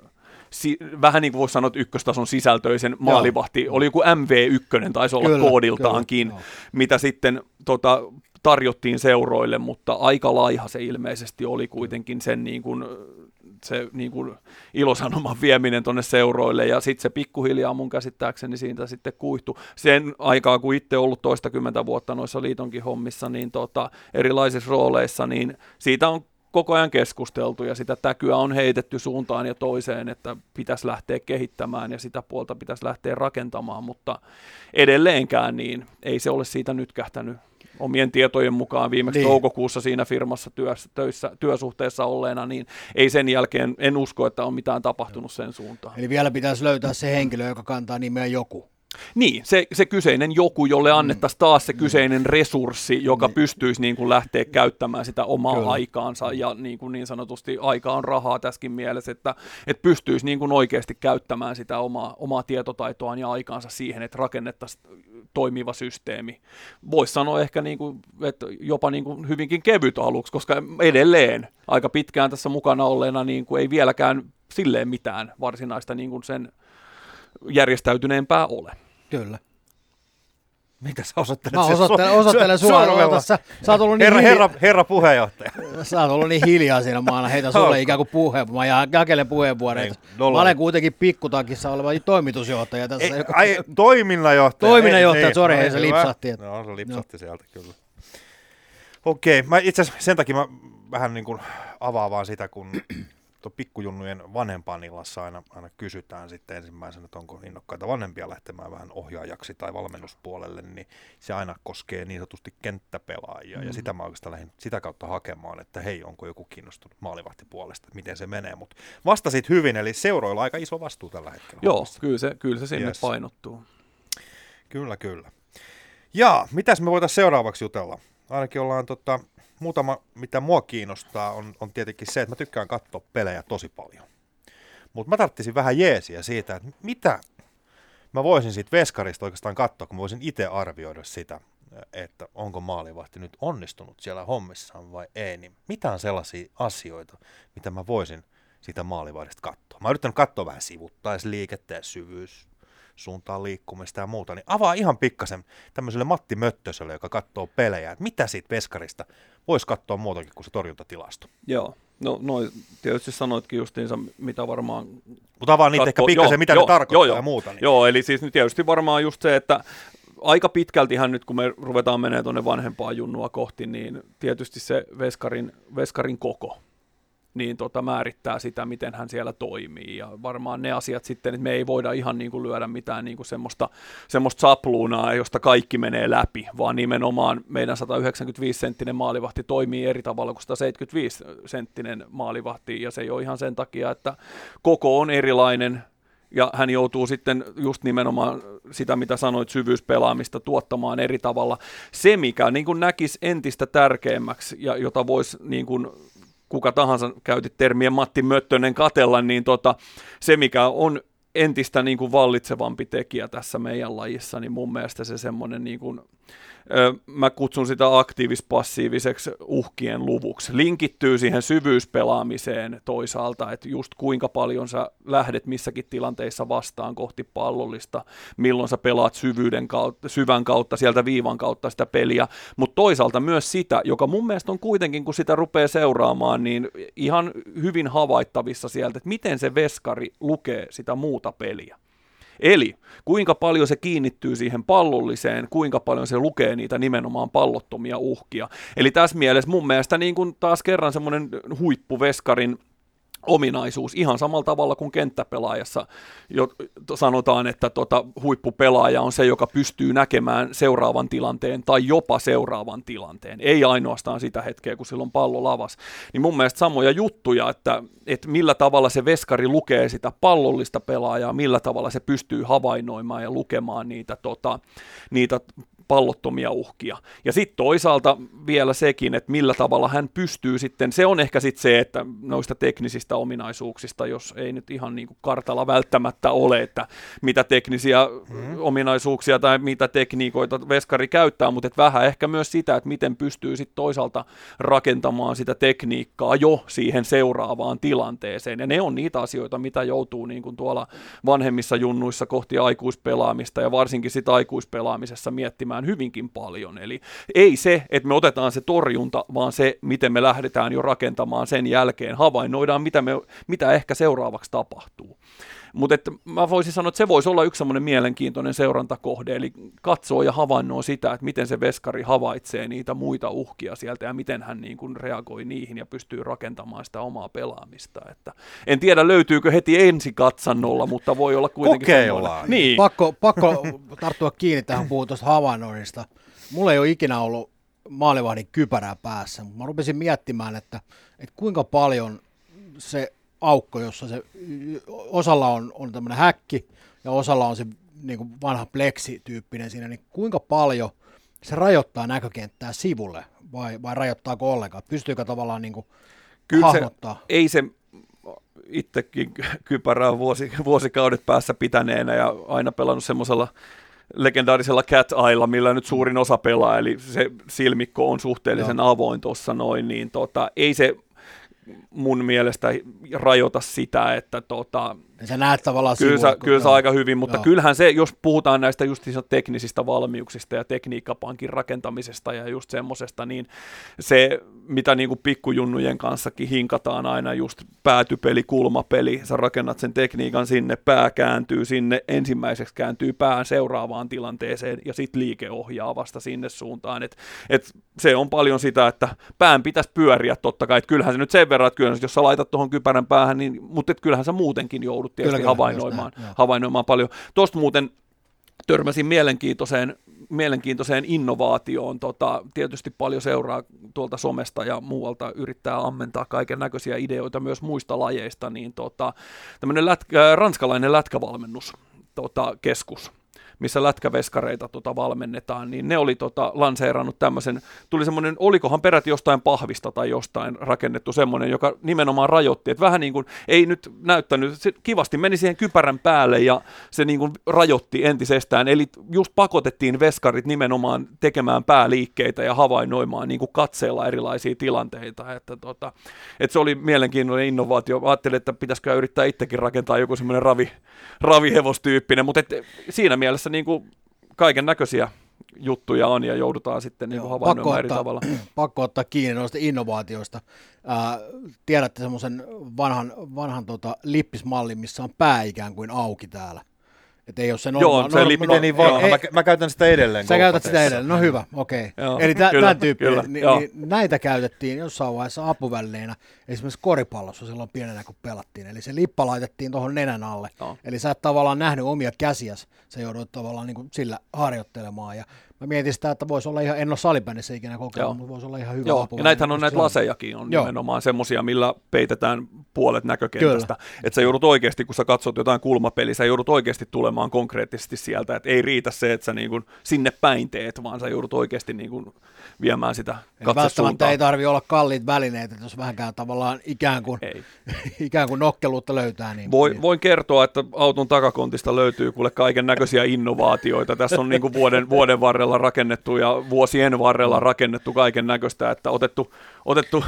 si, vähän niin kuin voisi sanoa, että ykköstason sisältöisen maalivahti, oli joku MV1, taisi olla Kyllä, koodiltaankin, kyllä, joo. mitä sitten tota, tarjottiin seuroille, mutta aika laiha se ilmeisesti oli kuitenkin sen niin kuin, se niin kuin ilosanoman vieminen tuonne seuroille ja sitten se pikkuhiljaa mun käsittääkseni siitä sitten kuihtu. Sen aikaa, kun itse ollut toistakymmentä vuotta noissa liitonkin hommissa, niin tota, erilaisissa rooleissa, niin siitä on koko ajan keskusteltu ja sitä täkyä on heitetty suuntaan ja toiseen, että pitäisi lähteä kehittämään ja sitä puolta pitäisi lähteä rakentamaan, mutta edelleenkään niin ei se ole siitä nyt kähtänyt omien tietojen mukaan viimeksi Niin. toukokuussa siinä firmassa työssä, töissä, työsuhteessa olleena, niin ei sen jälkeen, en usko, että on mitään tapahtunut sen suuntaan. Eli vielä pitäisi löytää se henkilö, joka kantaa nimeä joku. Niin, se, se kyseinen joku, jolle annettaisiin taas se kyseinen resurssi, joka Niin. pystyisi niin kuin lähteä käyttämään sitä omaa Kyllä. aikaansa ja niin, kuin niin sanotusti aika on rahaa tässäkin mielessä, että, että pystyisi niin kuin oikeasti käyttämään sitä omaa, omaa tietotaitoaan ja aikaansa siihen, että rakennettaisiin toimiva systeemi. Voisi sanoa ehkä niin kuin, että jopa niin kuin hyvinkin kevyt aluksi, koska edelleen aika pitkään tässä mukana olleena niin kuin ei vieläkään silleen mitään varsinaista niin kuin sen järjestäytyneempää ole. Kyllä. Mitä sä osoittelet? Mä osoittelen, so- osoittelen so- sua. sormella? Ota, sä, sä, oot ollut niin Herra, hiljaa, herra, herra puheenjohtaja. sä oot ollut niin hiljaa siinä, heitän Ootko? sulle ikään kuin puheenvuoron. Mä jakelen puheenvuoroja. Ei, nolla. Mä olen kuitenkin pikkutakissa oleva toimitusjohtaja tässä. Ei, joka- ai, toiminnanjohtaja. Toiminnanjohtaja, Ei, sorry, no, hei, se hyvä. lipsahti, että- No, se lipsahti sieltä kyllä. Okei, mä itse asiassa sen takia mä vähän niin kuin avaan vaan sitä, kun pikkujunnujen vanhempainillassa aina, aina kysytään sitten ensimmäisenä, että onko innokkaita vanhempia lähtemään vähän ohjaajaksi tai valmennuspuolelle, niin se aina koskee niin sanotusti kenttäpelaajia, mm. ja sitä mä oikeastaan lähdin sitä kautta hakemaan, että hei, onko joku kiinnostunut maalivahtipuolesta, että miten se menee, mutta vastasit hyvin, eli seuroilla aika iso vastuu tällä hetkellä. Joo, hommassa. kyllä se, kyllä se sinne yes. painottuu. Kyllä, kyllä. Ja mitäs me voitaisiin seuraavaksi jutella? Ainakin ollaan tota, muutama, mitä mua kiinnostaa, on, on tietenkin se, että mä tykkään katsoa pelejä tosi paljon. Mutta mä tarttisin vähän jeesiä siitä, että mitä mä voisin siitä veskarista oikeastaan katsoa, kun mä voisin itse arvioida sitä, että onko maalivahti nyt onnistunut siellä hommissaan vai ei, niin mitä on sellaisia asioita, mitä mä voisin siitä maalivahdista katsoa. Mä oon yrittänyt katsoa vähän sivuttaisliikettä ja syvyys, suuntaan liikkumista ja muuta, niin avaa ihan pikkasen tämmöiselle Matti Möttöselle, joka katsoo pelejä, että mitä siitä veskarista voisi katsoa muutakin kuin se torjuntatilasto. Joo, no noin tietysti sanoitkin justiinsa, mitä varmaan... Mutta avaa niitä ehkä pikkasen, mitä ne tarkoittaa ja muuta. Niin. Joo, eli siis nyt tietysti varmaan just se, että aika pitkältihän nyt, kun me ruvetaan menemään tuonne vanhempaa junnua kohti, niin tietysti se veskarin, veskarin koko niin tota, määrittää sitä, miten hän siellä toimii. Ja varmaan ne asiat sitten, että me ei voida ihan niin kuin lyödä mitään niin kuin semmoista, semmoista sapluunaa, josta kaikki menee läpi, vaan nimenomaan meidän 195-senttinen maalivahti toimii eri tavalla kuin 175-senttinen maalivahti, ja se ei ole ihan sen takia, että koko on erilainen, ja hän joutuu sitten just nimenomaan sitä, mitä sanoit, syvyyspelaamista tuottamaan eri tavalla. Se, mikä niin kuin näkisi entistä tärkeämmäksi ja jota voisi niin kuin kuka tahansa käytit termiä Matti Möttönen katella, niin tota, se, mikä on entistä niin kuin vallitsevampi tekijä tässä meidän lajissa, niin mun mielestä se semmoinen niin kuin, mä kutsun sitä aktiivis-passiiviseksi uhkien luvuksi. Linkittyy siihen syvyyspelaamiseen toisaalta, että just kuinka paljon sä lähdet missäkin tilanteissa vastaan kohti pallollista, milloin sä pelaat syvyyden kautta, syvän kautta, sieltä viivan kautta sitä peliä, mutta toisaalta myös sitä, joka mun mielestä on kuitenkin, kun sitä rupeaa seuraamaan, niin ihan hyvin havaittavissa sieltä, että miten se veskari lukee sitä muuta peliä. Eli kuinka paljon se kiinnittyy siihen pallolliseen, kuinka paljon se lukee niitä nimenomaan pallottomia uhkia. Eli tässä mielessä mun mielestä niin kuin taas kerran semmoinen huippuveskarin ominaisuus ihan samalla tavalla kuin kenttäpelaajassa jo, sanotaan, että tota, huippupelaaja on se, joka pystyy näkemään seuraavan tilanteen tai jopa seuraavan tilanteen, ei ainoastaan sitä hetkeä, kun silloin pallo lavas. Niin mun mielestä samoja juttuja, että, että millä tavalla se veskari lukee sitä pallollista pelaajaa, millä tavalla se pystyy havainnoimaan ja lukemaan niitä, tota, niitä pallottomia uhkia. Ja sitten toisaalta vielä sekin, että millä tavalla hän pystyy sitten, se on ehkä sitten se, että noista teknisistä ominaisuuksista, jos ei nyt ihan niin kuin kartalla välttämättä ole, että mitä teknisiä mm. ominaisuuksia tai mitä tekniikoita veskari käyttää, mutta että vähän ehkä myös sitä, että miten pystyy sitten toisaalta rakentamaan sitä tekniikkaa jo siihen seuraavaan tilanteeseen. Ja ne on niitä asioita, mitä joutuu niin kuin tuolla vanhemmissa junnuissa kohti aikuispelaamista ja varsinkin sitä aikuispelaamisessa miettimään tehdään hyvinkin paljon. Eli ei se, että me otetaan se torjunta, vaan se, miten me lähdetään jo rakentamaan sen jälkeen, havainnoidaan, mitä, me, mitä ehkä seuraavaksi tapahtuu. Mutta mä voisin sanoa, että se voisi olla yksi semmoinen mielenkiintoinen seurantakohde, eli katsoo ja havainnoo sitä, että miten se veskari havaitsee niitä muita uhkia sieltä ja miten hän niin kuin reagoi niihin ja pystyy rakentamaan sitä omaa pelaamista. Että en tiedä, löytyykö heti ensi katsannolla, mutta voi olla kuitenkin Kokeillaan. Niin. Pakko, pakko tarttua kiinni tähän puhun tuosta havainnoinnista. Mulla ei ole ikinä ollut maalivahdin kypärää päässä, mutta mä rupesin miettimään, että, että kuinka paljon se aukko, jossa se osalla on, on tämmöinen häkki ja osalla on se niin kuin vanha pleksi-tyyppinen siinä, niin kuinka paljon se rajoittaa näkökenttää sivulle vai, vai rajoittaako ollenkaan? Pystyykö tavallaan niin kuin Kyllä hahmottaa? Se, ei se itsekin kypärää vuosi, vuosikaudet päässä pitäneenä ja aina pelannut semmoisella legendaarisella Cat Eyella, millä nyt suurin osa pelaa, eli se silmikko on suhteellisen Joo. avoin tuossa noin, niin tota, ei se mun mielestä rajoita sitä, että tota, Sä näet tavallaan kyllä, sä, kyllä se aika hyvin, mutta joo. kyllähän se, jos puhutaan näistä just teknisistä valmiuksista ja tekniikkapankin rakentamisesta ja just semmosesta, niin se, mitä niin kuin pikkujunnujen kanssakin hinkataan aina just päätypeli, kulmapeli, sä rakennat sen tekniikan sinne, pää kääntyy sinne, ensimmäiseksi kääntyy pään seuraavaan tilanteeseen ja sitten liike ohjaa vasta sinne suuntaan, et, et se on paljon sitä, että pään pitäisi pyöriä totta kai, että kyllähän se nyt sen verran, että kyllä, jos sä laitat tuohon kypärän päähän, niin, mutta et kyllähän sä muutenkin joudut joudut tietysti kyllä, havainnoimaan, näin, havainnoimaan paljon. Tuosta muuten törmäsin mielenkiintoiseen, mielenkiintoiseen innovaatioon. Tota, tietysti paljon seuraa tuolta somesta ja muualta yrittää ammentaa kaiken näköisiä ideoita myös muista lajeista, niin tota, tämmöinen lätkä, ranskalainen lätkävalmennus tota, keskus missä lätkäveskareita tota valmennetaan, niin ne oli tota lanseerannut tämmöisen, tuli semmoinen, olikohan peräti jostain pahvista tai jostain rakennettu semmoinen, joka nimenomaan rajoitti, että vähän niin kuin ei nyt näyttänyt, se kivasti meni siihen kypärän päälle ja se niin kuin rajoitti entisestään, eli just pakotettiin veskarit nimenomaan tekemään pääliikkeitä ja havainnoimaan niin kuin katseella erilaisia tilanteita, että, tota, että se oli mielenkiintoinen innovaatio, ajattelin, että pitäisikö yrittää itsekin rakentaa joku semmoinen ravi, ravihevostyyppinen, mutta et, siinä mielessä niin kuin kaiken näköisiä juttuja on ja joudutaan sitten niin havainnoimaan eri tavalla. (clears throat) Pakko ottaa kiinni noista innovaatioista. Ää, tiedätte semmoisen vanhan, vanhan tota, lippismallin, missä on pää ikään kuin auki täällä. Et ei ole se norma- Joo, se lippi niin vanha. Mä, mä, käytän sitä edelleen. Sä käytät sitä edelleen, no hyvä, okei. Okay. Eli tämän tyyppinen, niin, niin, näitä käytettiin jossain vaiheessa apuvälineinä, esimerkiksi koripallossa silloin pienenä kun pelattiin. Eli se lippa laitettiin tuohon nenän alle. No. Eli sä et tavallaan nähnyt omia käsiäsi, sä joudut tavallaan niin kuin sillä harjoittelemaan. Ja mä mietin sitä, että voisi olla ihan, en ole salibändissä ikinä kokeillut, mutta voisi olla ihan hyvä Joo, ja näitähän on näitä lasejakin, on Joo. nimenomaan semmoisia, millä peitetään puolet näkökentästä. Että sä joudut oikeasti, kun sä katsot jotain kulmapeliä, sä joudut oikeasti tulemaan konkreettisesti sieltä, että ei riitä se, että sä niin kuin sinne päin teet, vaan sä joudut oikeasti niin kuin viemään sitä Välttämättä ei tarvi olla kalliit välineet, että jos vähänkään tavallaan ikään kuin, (laughs) ikään kuin nokkeluutta löytää. Niin, Voi, niin. Voin kertoa, että auton takakontista löytyy kuule kaiken näköisiä innovaatioita. Tässä on niin kuin vuoden, vuoden varrella rakennettu ja vuosien varrella rakennettu kaiken näköistä, että otettu, otettu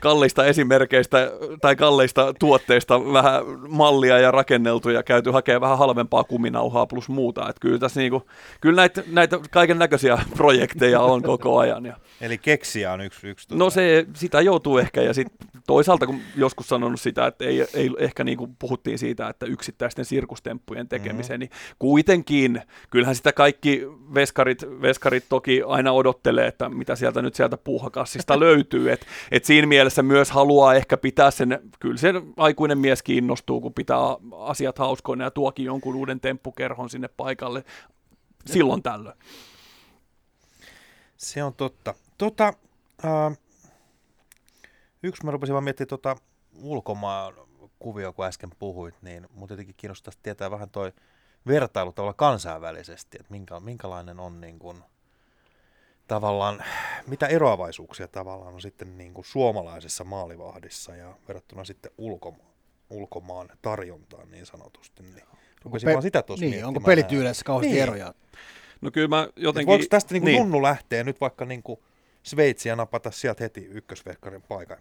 kalliista esimerkkeistä tai kalliista tuotteista vähän mallia ja rakenneltu ja käyty hakemaan vähän halvempaa kuminauhaa plus muuta. Että kyllä tässä niin kuin, kyllä näitä, näitä kaiken näköisiä projekteja on koko ajan. Ja Eli keksiä on yksi. yksi tuota. No se, sitä joutuu ehkä, ja sit toisaalta kun joskus sanonut sitä, että ei, ei ehkä niin kuin puhuttiin siitä, että yksittäisten sirkustemppujen tekemiseen, mm-hmm. niin kuitenkin, kyllähän sitä kaikki veskarit, veskarit toki aina odottelee, että mitä sieltä nyt sieltä puuhakassista (laughs) löytyy. Et, et siinä mielessä myös haluaa ehkä pitää sen, kyllä se aikuinen mies kiinnostuu, kun pitää asiat hauskoina ja tuokin jonkun uuden temppukerhon sinne paikalle silloin tällöin. Se on totta. Tota, äh, yksi mä rupesin vaan miettimään tota ulkomaan kuvio, kun äsken puhuit, niin mut jotenkin kiinnostaisi tietää vähän toi vertailu tavalla kansainvälisesti, että minkä, minkälainen on niin kuin, tavallaan, mitä eroavaisuuksia tavallaan on sitten niin kuin suomalaisessa maalivahdissa ja verrattuna sitten ulkomaan, ulkomaan tarjontaan niin sanotusti. Niin rupesin pe- vaan sitä tuossa Niin, onko pelityyleissä kauheasti niin. eroja? No kyllä mä jotenkin... voiko tästä niin kuin niin. Nunnu lähteä nyt vaikka niin kuin Sveitsiä napata sieltä heti ykkösvehkarin paikan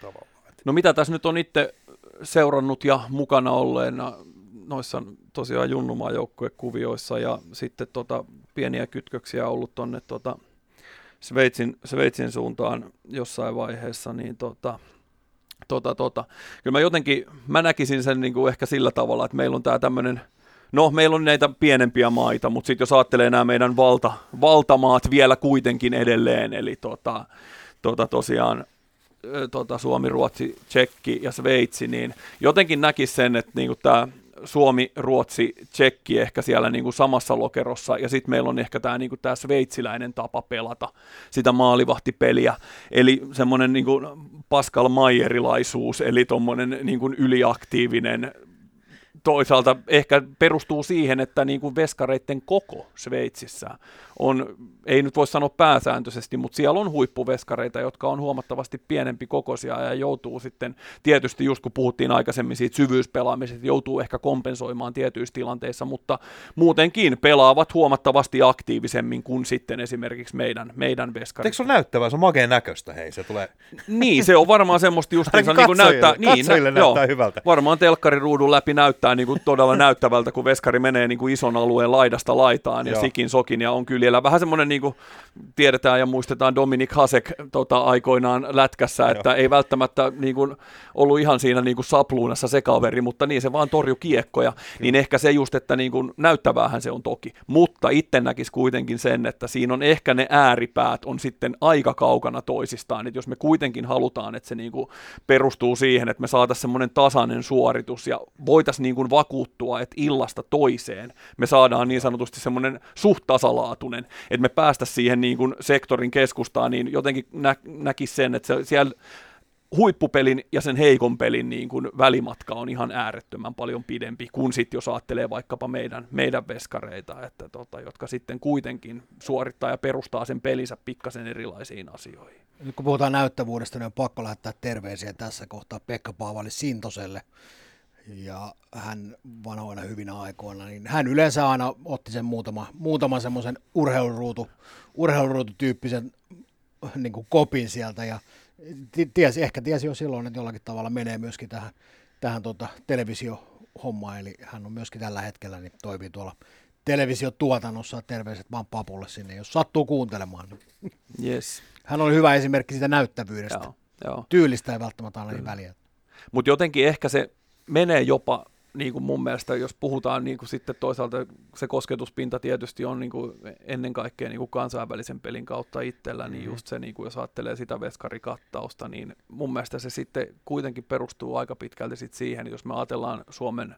tavallaan? No mitä tässä nyt on itse seurannut ja mukana olleena noissa tosiaan junnumaan joukkuekuvioissa ja sitten tota, pieniä kytköksiä ollut tuonne tota, Sveitsin, Sveitsin suuntaan jossain vaiheessa, niin tota, tota, tota. kyllä mä jotenkin, mä näkisin sen niin kuin ehkä sillä tavalla, että meillä on tämä tämmöinen, no meillä on näitä pienempiä maita, mutta sitten jos ajattelee nämä meidän valta, valtamaat vielä kuitenkin edelleen, eli tota, tota tosiaan tota, Suomi, Ruotsi, Tsekki ja Sveitsi, niin jotenkin näkisi sen, että niinku tämä Suomi, Ruotsi, Tsekki ehkä siellä niin kuin samassa lokerossa, ja sitten meillä on ehkä tämä niin kuin sveitsiläinen tapa pelata sitä maalivahtipeliä, eli semmoinen niin kuin Pascal Mayerilaisuus, eli tuommoinen niin yliaktiivinen toisaalta ehkä perustuu siihen, että niin kuin veskareiden koko Sveitsissä on, ei nyt voi sanoa pääsääntöisesti, mutta siellä on huippuveskareita, jotka on huomattavasti pienempi kokoisia ja joutuu sitten, tietysti just kun puhuttiin aikaisemmin siitä syvyyspelaamisesta, joutuu ehkä kompensoimaan tietyissä tilanteissa, mutta muutenkin pelaavat huomattavasti aktiivisemmin kuin sitten esimerkiksi meidän, meidän veskarit. Eikö se ole näyttävää? Se on makeen näköistä, hei, se tulee... niin, se on varmaan semmoista just niin kuin näyttää, niin, nä, näyttää joo, hyvältä. Varmaan telkkariruudun läpi näyttää niin kuin todella näyttävältä, kun veskari menee niin kuin ison alueen laidasta laitaan ja joo. sikin sokin ja on kyllä siellä vähän semmoinen, niin kuin tiedetään ja muistetaan Dominik Hasek tota, aikoinaan lätkässä, että Joo. ei välttämättä niin kuin, ollut ihan siinä niin kuin sapluunassa se kaveri, mutta niin se vaan torju kiekkoja, Kyllä. niin ehkä se just, että niin kuin, näyttäväähän se on toki, mutta itse näkisi kuitenkin sen, että siinä on ehkä ne ääripäät on sitten aika kaukana toisistaan, että jos me kuitenkin halutaan, että se niin kuin, perustuu siihen, että me saataisiin semmoinen tasainen suoritus ja voitaisiin niin kuin, vakuuttua, että illasta toiseen me saadaan niin sanotusti semmoinen suht tasalaatuinen, että me päästä siihen niin kuin sektorin keskustaan, niin jotenkin nä- näkisi sen, että se, siellä huippupelin ja sen heikon pelin niin kuin välimatka on ihan äärettömän paljon pidempi kuin sitten jos ajattelee vaikkapa meidän, meidän veskareita, että tota, jotka sitten kuitenkin suorittaa ja perustaa sen pelinsä pikkasen erilaisiin asioihin. Nyt kun puhutaan näyttävyydestä, niin on pakko lähettää terveisiä tässä kohtaa Pekka Paavali Sintoselle, ja hän vanhoina hyvinä aikoina, niin hän yleensä aina otti sen muutama, muutama semmoisen urheiluruutu, urheiluruututyyppisen niin kuin kopin sieltä ja tiesi, ehkä tiesi jo silloin, että jollakin tavalla menee myöskin tähän, tähän tota, televisiohommaan, eli hän on myöskin tällä hetkellä, niin toimii tuolla televisiotuotannossa, terveiset vaan papulle sinne, jos sattuu kuuntelemaan. Yes. Hän oli hyvä esimerkki siitä näyttävyydestä. Joo, joo. Tyylistä ei välttämättä aina niin väliä. Mutta jotenkin ehkä se menee jopa niin kuin mun mielestä, jos puhutaan niin kuin sitten toisaalta se kosketuspinta tietysti on niin kuin ennen kaikkea niin kuin kansainvälisen pelin kautta itsellä, niin mm-hmm. just se, niin kuin jos ajattelee sitä veskarikattausta, niin mun mielestä se sitten kuitenkin perustuu aika pitkälti sit siihen, jos me ajatellaan Suomen,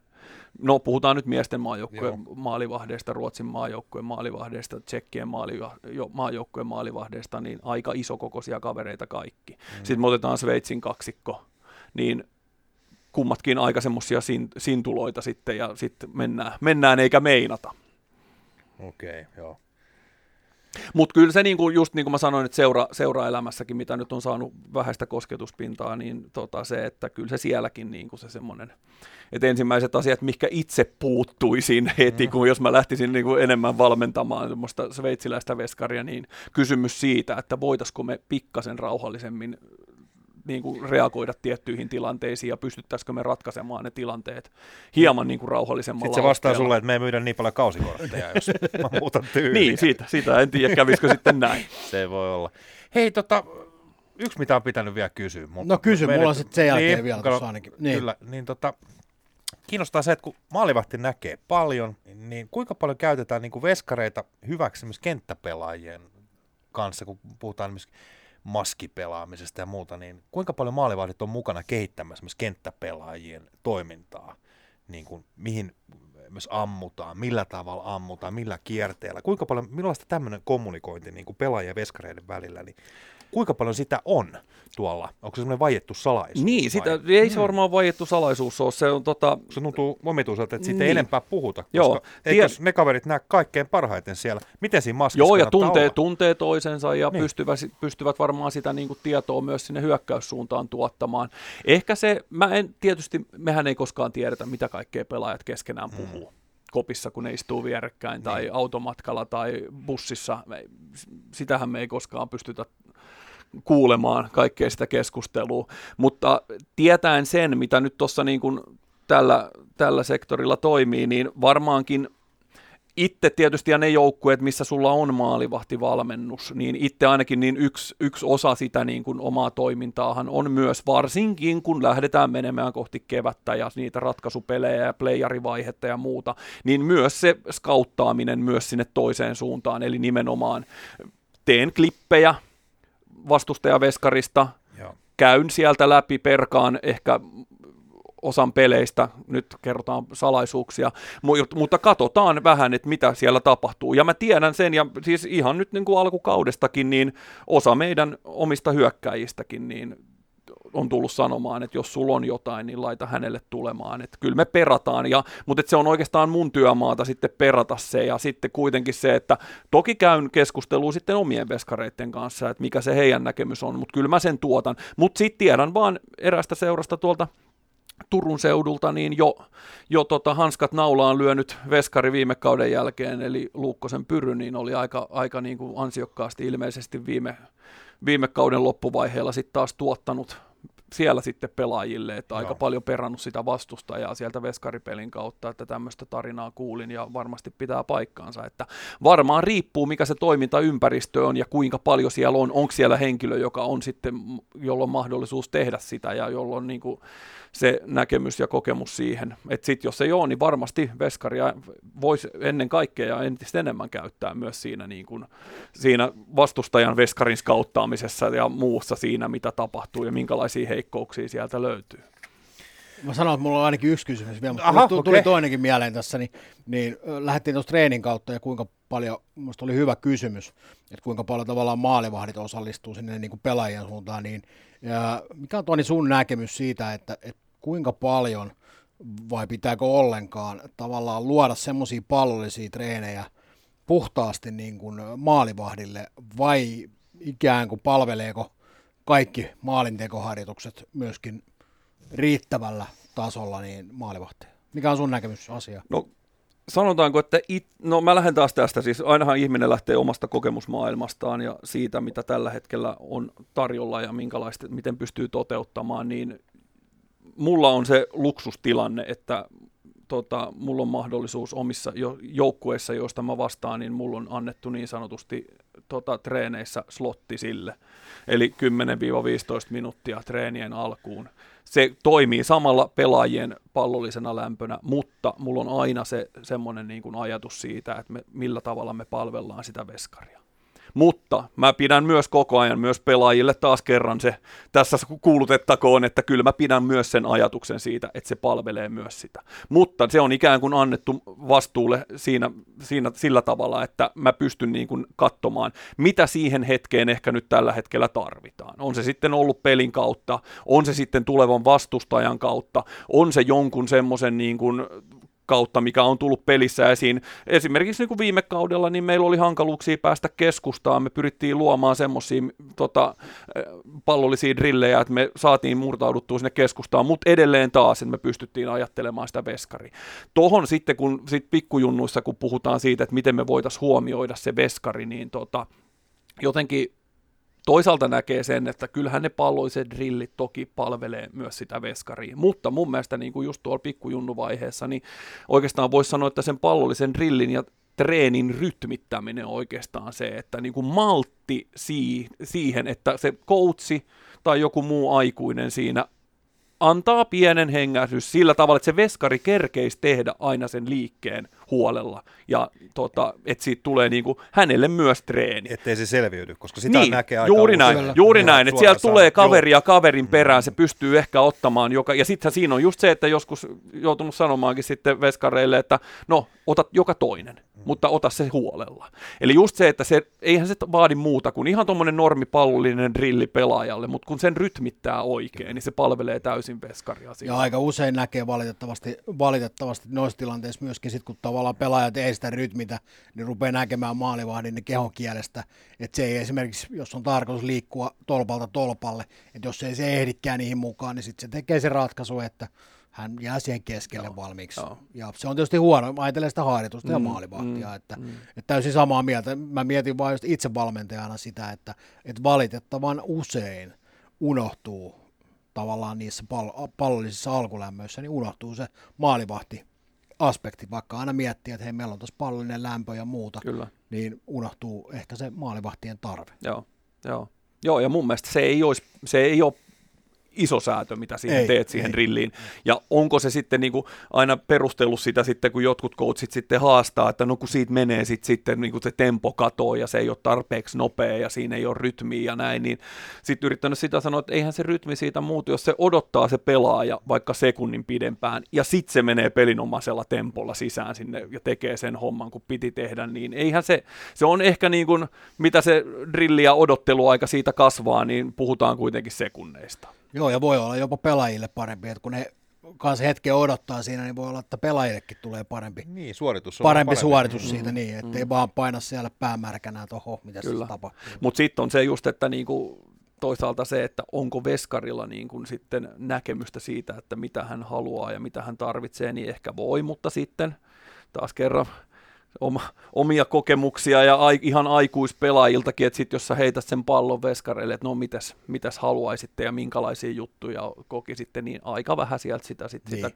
no puhutaan nyt miesten maajoukkueen maalivahdeista, Ruotsin maajoukkueen maalivahdeista, Tsekkien maajoukkueen maalivahdeista, niin aika isokokoisia kavereita kaikki. Mm-hmm. Sitten me otetaan Sveitsin kaksikko, niin kummatkin aika semmoisia sin, sintuloita sitten ja sitten mennään, mennään eikä meinata. Okei, okay, joo. Mutta kyllä se, niinku, just niin kuin mä sanoin, että seura, seuraelämässäkin, mitä nyt on saanut vähäistä kosketuspintaa, niin tota, se, että kyllä se sielläkin niinku se semmoinen, että ensimmäiset asiat, mikä itse puuttuisin heti, mm. kun jos mä lähtisin niinku enemmän valmentamaan semmoista sveitsiläistä veskaria, niin kysymys siitä, että voitaisiko me pikkasen rauhallisemmin niin kuin reagoida tiettyihin tilanteisiin ja pystyttäisikö me ratkaisemaan ne tilanteet hieman niin kuin rauhallisemmalla Sitten se vastaa sulle, että me ei myydä niin paljon kausikortteja, jos mä muutan tyyliä. niin, siitä, siitä en tiedä, kävisikö sitten näin. (laughs) Se voi olla. Hei, tota, yksi mitä on pitänyt vielä kysyä. Mutta no kysy, meidät, mulla on sitten sen jälkeen niin, vielä tuossa ainakin. Niin. Kyllä, niin tota, kiinnostaa se, että kun maalivahti näkee paljon, niin kuinka paljon käytetään niin kuin veskareita hyväksi myös kenttäpelaajien kanssa, kun puhutaan esimerkiksi maskipelaamisesta ja muuta, niin kuinka paljon maalivahdit on mukana kehittämässä myös kenttäpelaajien toimintaa, niin kuin, mihin myös ammutaan, millä tavalla ammutaan, millä kierteellä, kuinka paljon, millaista tämmöinen kommunikointi niin kuin pelaajien ja veskareiden välillä, niin kuinka paljon sitä on tuolla? Onko se semmoinen vaiettu salaisuus? Niin, sitä, ei se varmaan vaiettu salaisuus ole. Se, on, tota... se tuntuu omituiselta, että siitä niin. ei enempää puhuta, koska Joo, eikö tie... ne kaverit näe kaikkein parhaiten siellä? Miten siinä maskissa Joo, ja tuntee, tuntee toisensa ja niin. pystyvät, pystyvät varmaan sitä niin kuin, tietoa myös sinne hyökkäyssuuntaan tuottamaan. Ehkä se, mä en tietysti, mehän ei koskaan tiedetä, mitä kaikkea pelaajat keskenään mm. puhuu. Mm kopissa, kun ne istuu vierekkäin, niin. tai automatkalla tai bussissa. Sitähän me ei koskaan pystytä kuulemaan kaikkea sitä keskustelua, mutta tietäen sen, mitä nyt tuossa niin kuin tällä, tällä sektorilla toimii, niin varmaankin itse tietysti ja ne joukkueet, missä sulla on maalivahtivalmennus, niin itse ainakin niin yksi, yksi osa sitä niin kuin omaa toimintaahan on myös varsinkin, kun lähdetään menemään kohti kevättä ja niitä ratkaisupelejä ja playerivaihetta ja muuta, niin myös se skauttaaminen myös sinne toiseen suuntaan, eli nimenomaan teen klippejä, vastustajaveskarista, Joo. käyn sieltä läpi, perkaan ehkä osan peleistä, nyt kerrotaan salaisuuksia, mutta katsotaan vähän, että mitä siellä tapahtuu. Ja mä tiedän sen, ja siis ihan nyt niin kuin alkukaudestakin, niin osa meidän omista hyökkäjistäkin, niin on tullut sanomaan, että jos sulla on jotain, niin laita hänelle tulemaan. Että kyllä me perataan, ja, mutta että se on oikeastaan mun työmaata sitten perata se, ja sitten kuitenkin se, että toki käyn keskustelua sitten omien veskareiden kanssa, että mikä se heidän näkemys on, mutta kyllä mä sen tuotan. Mutta sitten tiedän vaan erästä seurasta tuolta Turun seudulta, niin jo, jo tota hanskat naulaan lyönyt veskari viime kauden jälkeen, eli Luukkosen Pyry, niin oli aika, aika niin kuin ansiokkaasti ilmeisesti viime, viime kauden loppuvaiheella sitten taas tuottanut siellä sitten pelaajille, että Joo. aika paljon perannut sitä vastustajaa sieltä veskaripelin kautta, että tämmöistä tarinaa kuulin ja varmasti pitää paikkaansa, että varmaan riippuu mikä se toimintaympäristö on ja kuinka paljon siellä on, onko siellä henkilö, joka on sitten, jolla on mahdollisuus tehdä sitä ja jolla on niin kuin se näkemys ja kokemus siihen. Että sitten jos ei ole, niin varmasti veskaria voisi ennen kaikkea ja entistä enemmän käyttää myös siinä, niin kuin, siinä vastustajan veskarin skauttaamisessa ja muussa siinä, mitä tapahtuu ja minkälaisia heikkouksia sieltä löytyy. Mä sanon, että mulla on ainakin yksi kysymys vielä, mutta Aha, tuli, okay. tuli toinenkin mieleen tässä, niin, niin lähdettiin tuosta treenin kautta ja kuinka paljon, minusta oli hyvä kysymys, että kuinka paljon tavallaan maalivahdit osallistuu sinne niin kuin pelaajien suuntaan, niin ja mikä on Toni sun näkemys siitä, että, että kuinka paljon vai pitääkö ollenkaan tavallaan luoda semmoisia pallollisia treenejä puhtaasti niin kuin maalivahdille vai ikään kuin palveleeko kaikki maalintekoharjoitukset myöskin riittävällä tasolla niin maalivahteen? Mikä on sun näkemys asia? No sanotaanko, että it, no mä lähden taas tästä, siis ainahan ihminen lähtee omasta kokemusmaailmastaan ja siitä, mitä tällä hetkellä on tarjolla ja minkälaista, miten pystyy toteuttamaan, niin mulla on se luksustilanne, että tota, mulla on mahdollisuus omissa jo, joukkueissa, joista mä vastaan, niin mulla on annettu niin sanotusti tota, treeneissä slotti sille. Eli 10-15 minuuttia treenien alkuun. Se toimii samalla pelaajien pallollisena lämpönä, mutta mulla on aina se semmoinen niin ajatus siitä, että me, millä tavalla me palvellaan sitä veskaria. Mutta mä pidän myös koko ajan myös pelaajille taas kerran se tässä kuulutettakoon, että kyllä mä pidän myös sen ajatuksen siitä, että se palvelee myös sitä. Mutta se on ikään kuin annettu vastuulle siinä, siinä sillä tavalla, että mä pystyn niin kuin katsomaan, mitä siihen hetkeen ehkä nyt tällä hetkellä tarvitaan. On se sitten ollut pelin kautta, on se sitten tulevan vastustajan kautta, on se jonkun semmoisen niin kuin kautta, mikä on tullut pelissä esiin. Esimerkiksi niin kuin viime kaudella niin meillä oli hankaluuksia päästä keskustaan. Me pyrittiin luomaan semmoisia tota, pallollisia drillejä, että me saatiin murtauduttua sinne keskustaan, mutta edelleen taas, että me pystyttiin ajattelemaan sitä veskaria. Tohon sitten, kun sit pikkujunnuissa, kun puhutaan siitä, että miten me voitaisiin huomioida se veskari, niin tota, jotenkin toisaalta näkee sen, että kyllähän ne palloiset drillit toki palvelee myös sitä veskaria, mutta mun mielestä niin kuin just tuolla pikkujunnuvaiheessa, niin oikeastaan voisi sanoa, että sen pallollisen drillin ja treenin rytmittäminen on oikeastaan se, että niin kuin maltti siihen, että se koutsi tai joku muu aikuinen siinä antaa pienen hengähdys sillä tavalla, että se veskari kerkeisi tehdä aina sen liikkeen huolella ja tota, että siitä tulee niinku hänelle myös treeni. Ettei se selviydy, koska sitä niin, näkee aika juuri usein. näin, juuri näin, että suoraan tulee sanoen. kaveri ja kaverin perään, se pystyy ehkä ottamaan, joka, ja sitten siinä on just se, että joskus joutunut sanomaankin sitten veskareille, että no, otat joka toinen, mutta ota se huolella. Eli just se, että se, eihän se vaadi muuta kuin ihan tuommoinen normipallollinen drilli pelaajalle, mutta kun sen rytmittää oikein, niin se palvelee täysin veskaria Ja siinä. aika usein näkee valitettavasti, valitettavasti noissa tilanteissa myöskin sit, kun tavallaan pelaajat ei sitä rytmitä, niin rupeaa näkemään maalivahdin niin kehon kielestä, että se ei esimerkiksi, jos on tarkoitus liikkua tolpalta tolpalle, että jos ei se ehdikään niihin mukaan, niin sitten se tekee se ratkaisu, että hän jää siihen keskelle Joo, valmiiksi. joo. Ja se on tietysti huono, mä ajattelen sitä harjoitusta ja Mm, maalivahtia, mm, että, mm. että täysin samaa mieltä. Mä mietin vain just itse valmentajana sitä, että, että valitettavan usein unohtuu tavallaan niissä pal- pallollisissa alkulämmöissä, niin unohtuu se maalivahti aspekti, vaikka aina miettii, että hei, meillä on tuossa pallollinen lämpö ja muuta, Kyllä. niin unohtuu ehkä se maalivahtien tarve. Joo, joo. Joo, ja mun mielestä se ei, olisi, se ei ole iso säätö, mitä siihen Ei, teet siihen ei. drilliin. Ja onko se sitten niin kuin aina perustellut sitä sitten, kun jotkut coachit sitten haastaa, että no kun siitä menee sit, sitten niin kuin se tempo katoo ja se ei ole tarpeeksi nopea ja siinä ei ole rytmiä ja näin, niin sitten yrittänyt sitä sanoa, että eihän se rytmi siitä muutu, jos se odottaa se pelaaja vaikka sekunnin pidempään ja sitten se menee pelinomaisella tempolla sisään sinne ja tekee sen homman, kun piti tehdä, niin eihän se, se on ehkä niin kuin, mitä se drilli ja odotteluaika siitä kasvaa, niin puhutaan kuitenkin sekunneista. Joo, ja voi olla jopa pelaajille parempi, että kun ne kanssa hetken odottaa siinä, niin voi olla, että pelaajillekin tulee parempi, Niin, suoritus on parempi parempi. suoritus siitä niin, ettei vaan paina siellä päämärkänä, että oho, mitä Kyllä. se tapahtuu. Mutta sitten on se just, että niinku, toisaalta se, että onko veskarilla niin kuin sitten näkemystä siitä, että mitä hän haluaa ja mitä hän tarvitsee, niin ehkä voi, mutta sitten taas kerran omia kokemuksia ja ai, ihan aikuispelaajiltakin, että sitten jos sä heität sen pallon veskareille, että no mitäs, mitäs haluaisitte ja minkälaisia juttuja kokisitte, niin aika vähän sieltä sitä, sit, Niin. sitä,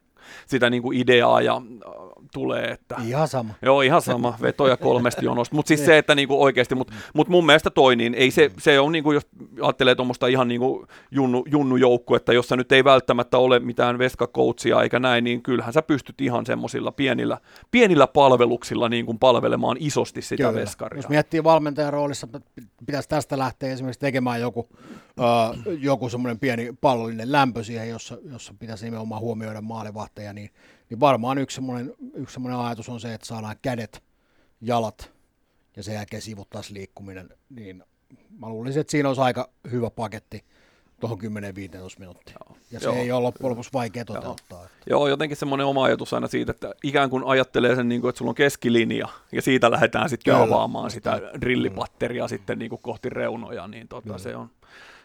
sitä niin kuin ideaa ja äh, tulee, että Ihan sama. Joo, ihan sama, (laughs) vetoja kolmesta jonosta, mutta siis se, että niinku oikeasti, mutta mut mun mielestä toi, niin ei se, se on niinku, jos ajattelee tuommoista ihan niinku junnu, junnujoukkuetta, jossa nyt ei välttämättä ole mitään veskakoutsia eikä näin, niin kyllähän sä pystyt ihan semmoisilla pienillä, pienillä palveluksilla niin kuin palvelemaan isosti sitä Kyllä. veskaria. Jos miettii valmentajan roolissa, pitäisi tästä lähteä esimerkiksi tekemään joku, ö, joku semmoinen pieni pallollinen lämpö siihen, jossa, jossa pitäisi nimenomaan huomioida maalivahteja, niin, niin varmaan yksi semmoinen, yksi semmoinen ajatus on se, että saadaan kädet, jalat ja sen jälkeen sivuttaisi liikkuminen, niin mä luulisin, että siinä olisi aika hyvä paketti tuohon 10-15 minuuttia. Ja se Joo, ei ole loppujen lopuksi vaikea toteuttaa. Että. Joo, jotenkin semmoinen oma ajatus aina siitä, että ikään kuin ajattelee sen, niin kuin, että sulla on keskilinja, ja siitä lähdetään sitten Kyllä. avaamaan sitä drillipatteria sitten niin kuin kohti reunoja, niin tota, se, on,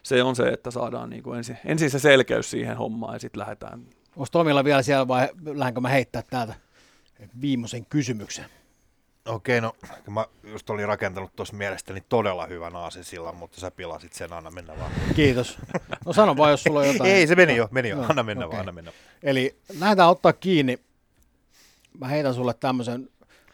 se on se, että saadaan niin kuin ensin, ensin se selkeys siihen hommaan, ja sitten lähdetään. Onko Tomilla vielä siellä vai lähdenkö mä heittää täältä viimeisen kysymyksen? Okei, no mä just olin rakentanut tuossa mielestäni todella hyvän aasinsillan, mutta sä pilasit sen, anna mennä vaan. Kiitos. No sano vaan, jos sulla on jotain. Ei, se meni jo, meni jo. Joo, Anna mennä okei. vaan, anna mennä. Eli lähdetään ottaa kiinni. Mä heitän sulle tämmöisen,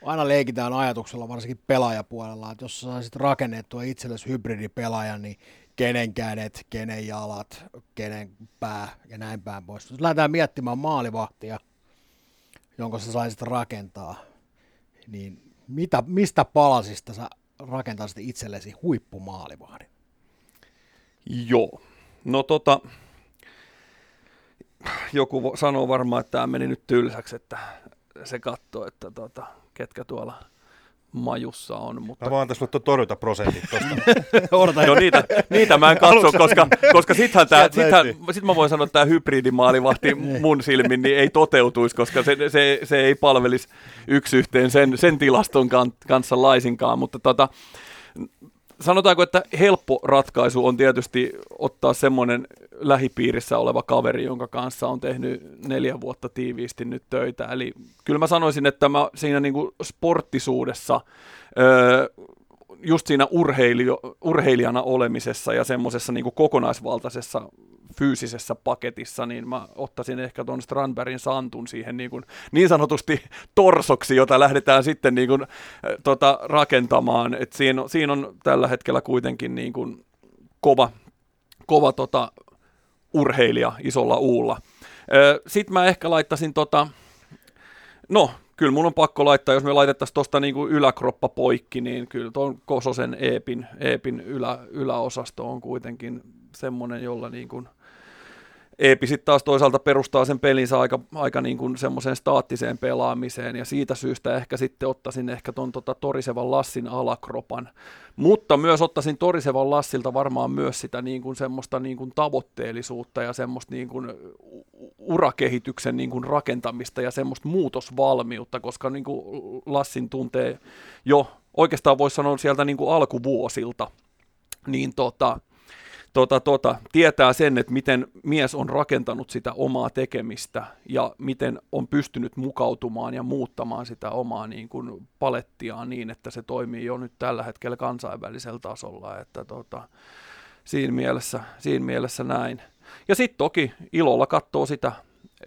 aina leikitään ajatuksella, varsinkin pelaajapuolella, että jos sä saisit rakennettua itsellesi hybridipelaajan, niin kenen kädet, kenen jalat, kenen pää ja näin päin pois. Jos lähdetään miettimään maalivahtia, jonka sä saisit rakentaa, niin mitä, mistä palasista sä rakentaisit itsellesi huippumaalivahdin? Joo. No tota, joku sanoo varmaan, että tämä meni nyt tylsäksi, että se katsoo, että tota, ketkä tuolla majussa on, mutta Mä vaan tässä sulle tuon torjuntaprosentit tosta. (laughs) Odota, No niitä, niitä mä en katso, koska, koska sittenhän tää, Sieltä sittenhän, sit mä voin sanoa, että tämä hybridimaalivahti mun silmin niin ei toteutuisi, koska se, se, se ei palvelisi yksi yhteen sen, sen tilaston kan, kanssa laisinkaan, mutta tota, sanotaanko, että helppo ratkaisu on tietysti ottaa semmoinen lähipiirissä oleva kaveri, jonka kanssa on tehnyt neljä vuotta tiiviisti nyt töitä. Eli kyllä mä sanoisin, että mä siinä niinku sporttisuudessa, öö, just siinä urheilio, urheilijana olemisessa ja semmoisessa niinku kokonaisvaltaisessa fyysisessä paketissa, niin mä ottaisin ehkä tuon Strandbergin Santun siihen niin, kuin, niin sanotusti torsoksi, jota lähdetään sitten niin kuin, äh, tota, rakentamaan. Et siinä, siinä on tällä hetkellä kuitenkin niin kuin kova, kova tota, urheilija isolla uulla. Sitten mä ehkä laittaisin tota, no kyllä mun on pakko laittaa, jos me laitettaisiin tuosta niinku yläkroppa poikki, niin kyllä tuon Kososen Eepin, Eepin ylä, yläosasto on kuitenkin semmoinen, jolla niin kuin Eepi sitten taas toisaalta perustaa sen pelinsä aika, aika niin kuin semmoiseen staattiseen pelaamiseen ja siitä syystä ehkä sitten ottaisin ehkä ton tota Torisevan Lassin alakropan. Mutta myös ottaisin Torisevan Lassilta varmaan myös sitä niin kuin semmoista niin kuin tavoitteellisuutta ja semmoista niin kuin urakehityksen niin kuin rakentamista ja semmoista muutosvalmiutta, koska niin kuin Lassin tuntee jo oikeastaan voisi sanoa sieltä niin kuin alkuvuosilta, niin tota, tota, tota, tietää sen, että miten mies on rakentanut sitä omaa tekemistä ja miten on pystynyt mukautumaan ja muuttamaan sitä omaa niin kuin palettiaan niin, että se toimii jo nyt tällä hetkellä kansainvälisellä tasolla. Että tota, siinä, mielessä, siinä mielessä näin. Ja sitten toki ilolla katsoo sitä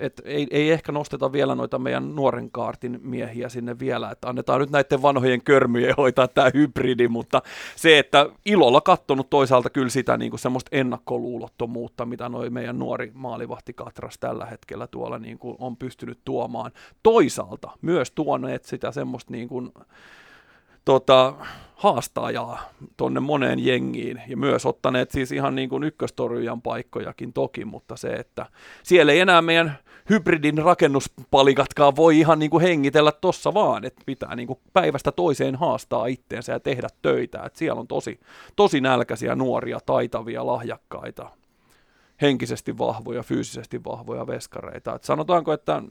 et ei, ei ehkä nosteta vielä noita meidän nuoren kaartin miehiä sinne vielä, että annetaan nyt näiden vanhojen körmyjen hoitaa tämä hybridi, mutta se, että ilolla kattonut toisaalta kyllä sitä niin kuin semmoista ennakkoluulottomuutta, mitä noi meidän nuori maalivahti Katras tällä hetkellä tuolla niin kuin on pystynyt tuomaan. Toisaalta myös tuoneet sitä semmoista niin kuin, tota, haastajaa tonne moneen jengiin ja myös ottaneet siis ihan niin kuin ykköstorjujan paikkojakin toki, mutta se, että siellä ei enää meidän hybridin rakennuspalikatkaan voi ihan niin kuin hengitellä tossa vaan, että pitää niin kuin päivästä toiseen haastaa itteensä ja tehdä töitä, että siellä on tosi, tosi nälkäisiä nuoria, taitavia, lahjakkaita henkisesti vahvoja, fyysisesti vahvoja veskareita. Et sanotaanko, että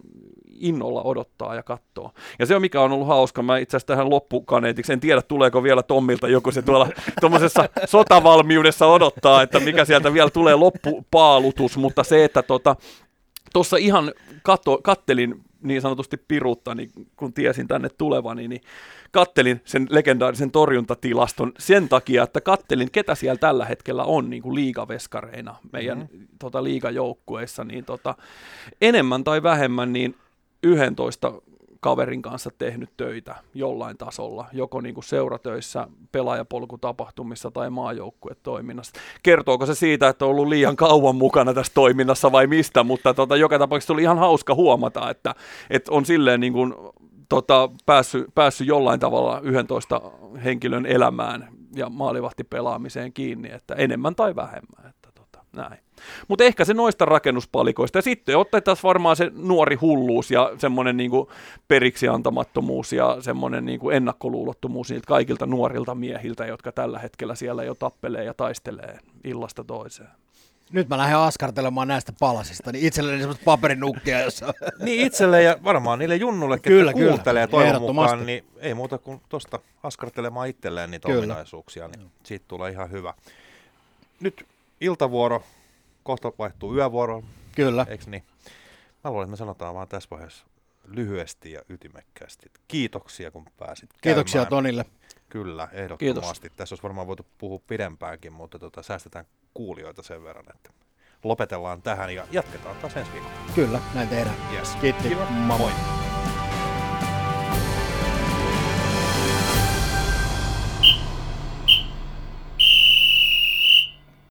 innolla odottaa ja katsoo. Ja se on mikä on ollut hauska, mä itse asiassa tähän loppukaneetiksi, en tiedä tuleeko vielä Tommilta joku se tuolla tuommoisessa sotavalmiudessa odottaa, että mikä sieltä vielä tulee loppupaalutus, mutta se, että tuossa tota, ihan katto, kattelin niin sanotusti piruutta, niin kun tiesin tänne tulevani, niin kattelin sen legendaarisen torjuntatilaston sen takia, että kattelin, ketä siellä tällä hetkellä on niin kuin liigaveskareina meidän mm-hmm. tota, liigajoukkueissa, niin tota, enemmän tai vähemmän niin 11 kaverin kanssa tehnyt töitä jollain tasolla, joko niin kuin seuratöissä, pelaajapolkutapahtumissa tai maajoukkuetoiminnassa. Kertooko se siitä, että on ollut liian kauan mukana tässä toiminnassa vai mistä, mutta tota, joka tapauksessa oli ihan hauska huomata, että, että on silleen niin kuin, tota, päässyt, päässyt jollain tavalla 11 henkilön elämään ja maalivahti pelaamiseen kiinni, että enemmän tai vähemmän. Että tota, näin. Mutta ehkä se noista rakennuspalikoista. Ja sitten otetaan varmaan se nuori hulluus ja semmoinen niinku periksi antamattomuus ja semmoinen niinku ennakkoluulottomuus niiltä kaikilta nuorilta miehiltä, jotka tällä hetkellä siellä jo tappelee ja taistelee illasta toiseen. Nyt mä lähden askartelemaan näistä palasista, niin itselleni semmoista paperinukkia, jossa... niin itselle ja varmaan niille junnulle, ketkä kyllä, kuuntelee kyllä. toivon mukaan, niin ei muuta kuin tuosta askartelemaan itselleen niitä kyllä. ominaisuuksia, niin siitä tulee ihan hyvä. Nyt iltavuoro, kohta vaihtuu yövuoro. Kyllä. Eikö niin? Mä luulen, että me sanotaan vaan tässä vaiheessa lyhyesti ja ytimekkäästi. Kiitoksia, kun pääsit Kiitoksia käymään. Tonille. Kyllä, ehdottomasti. Kiitos. Tässä olisi varmaan voitu puhua pidempäänkin, mutta tota, säästetään kuulijoita sen verran, että lopetellaan tähän ja jatketaan taas ensi viikolla. Kyllä, näin tehdään. Yes. Kiitti. Moi. moi.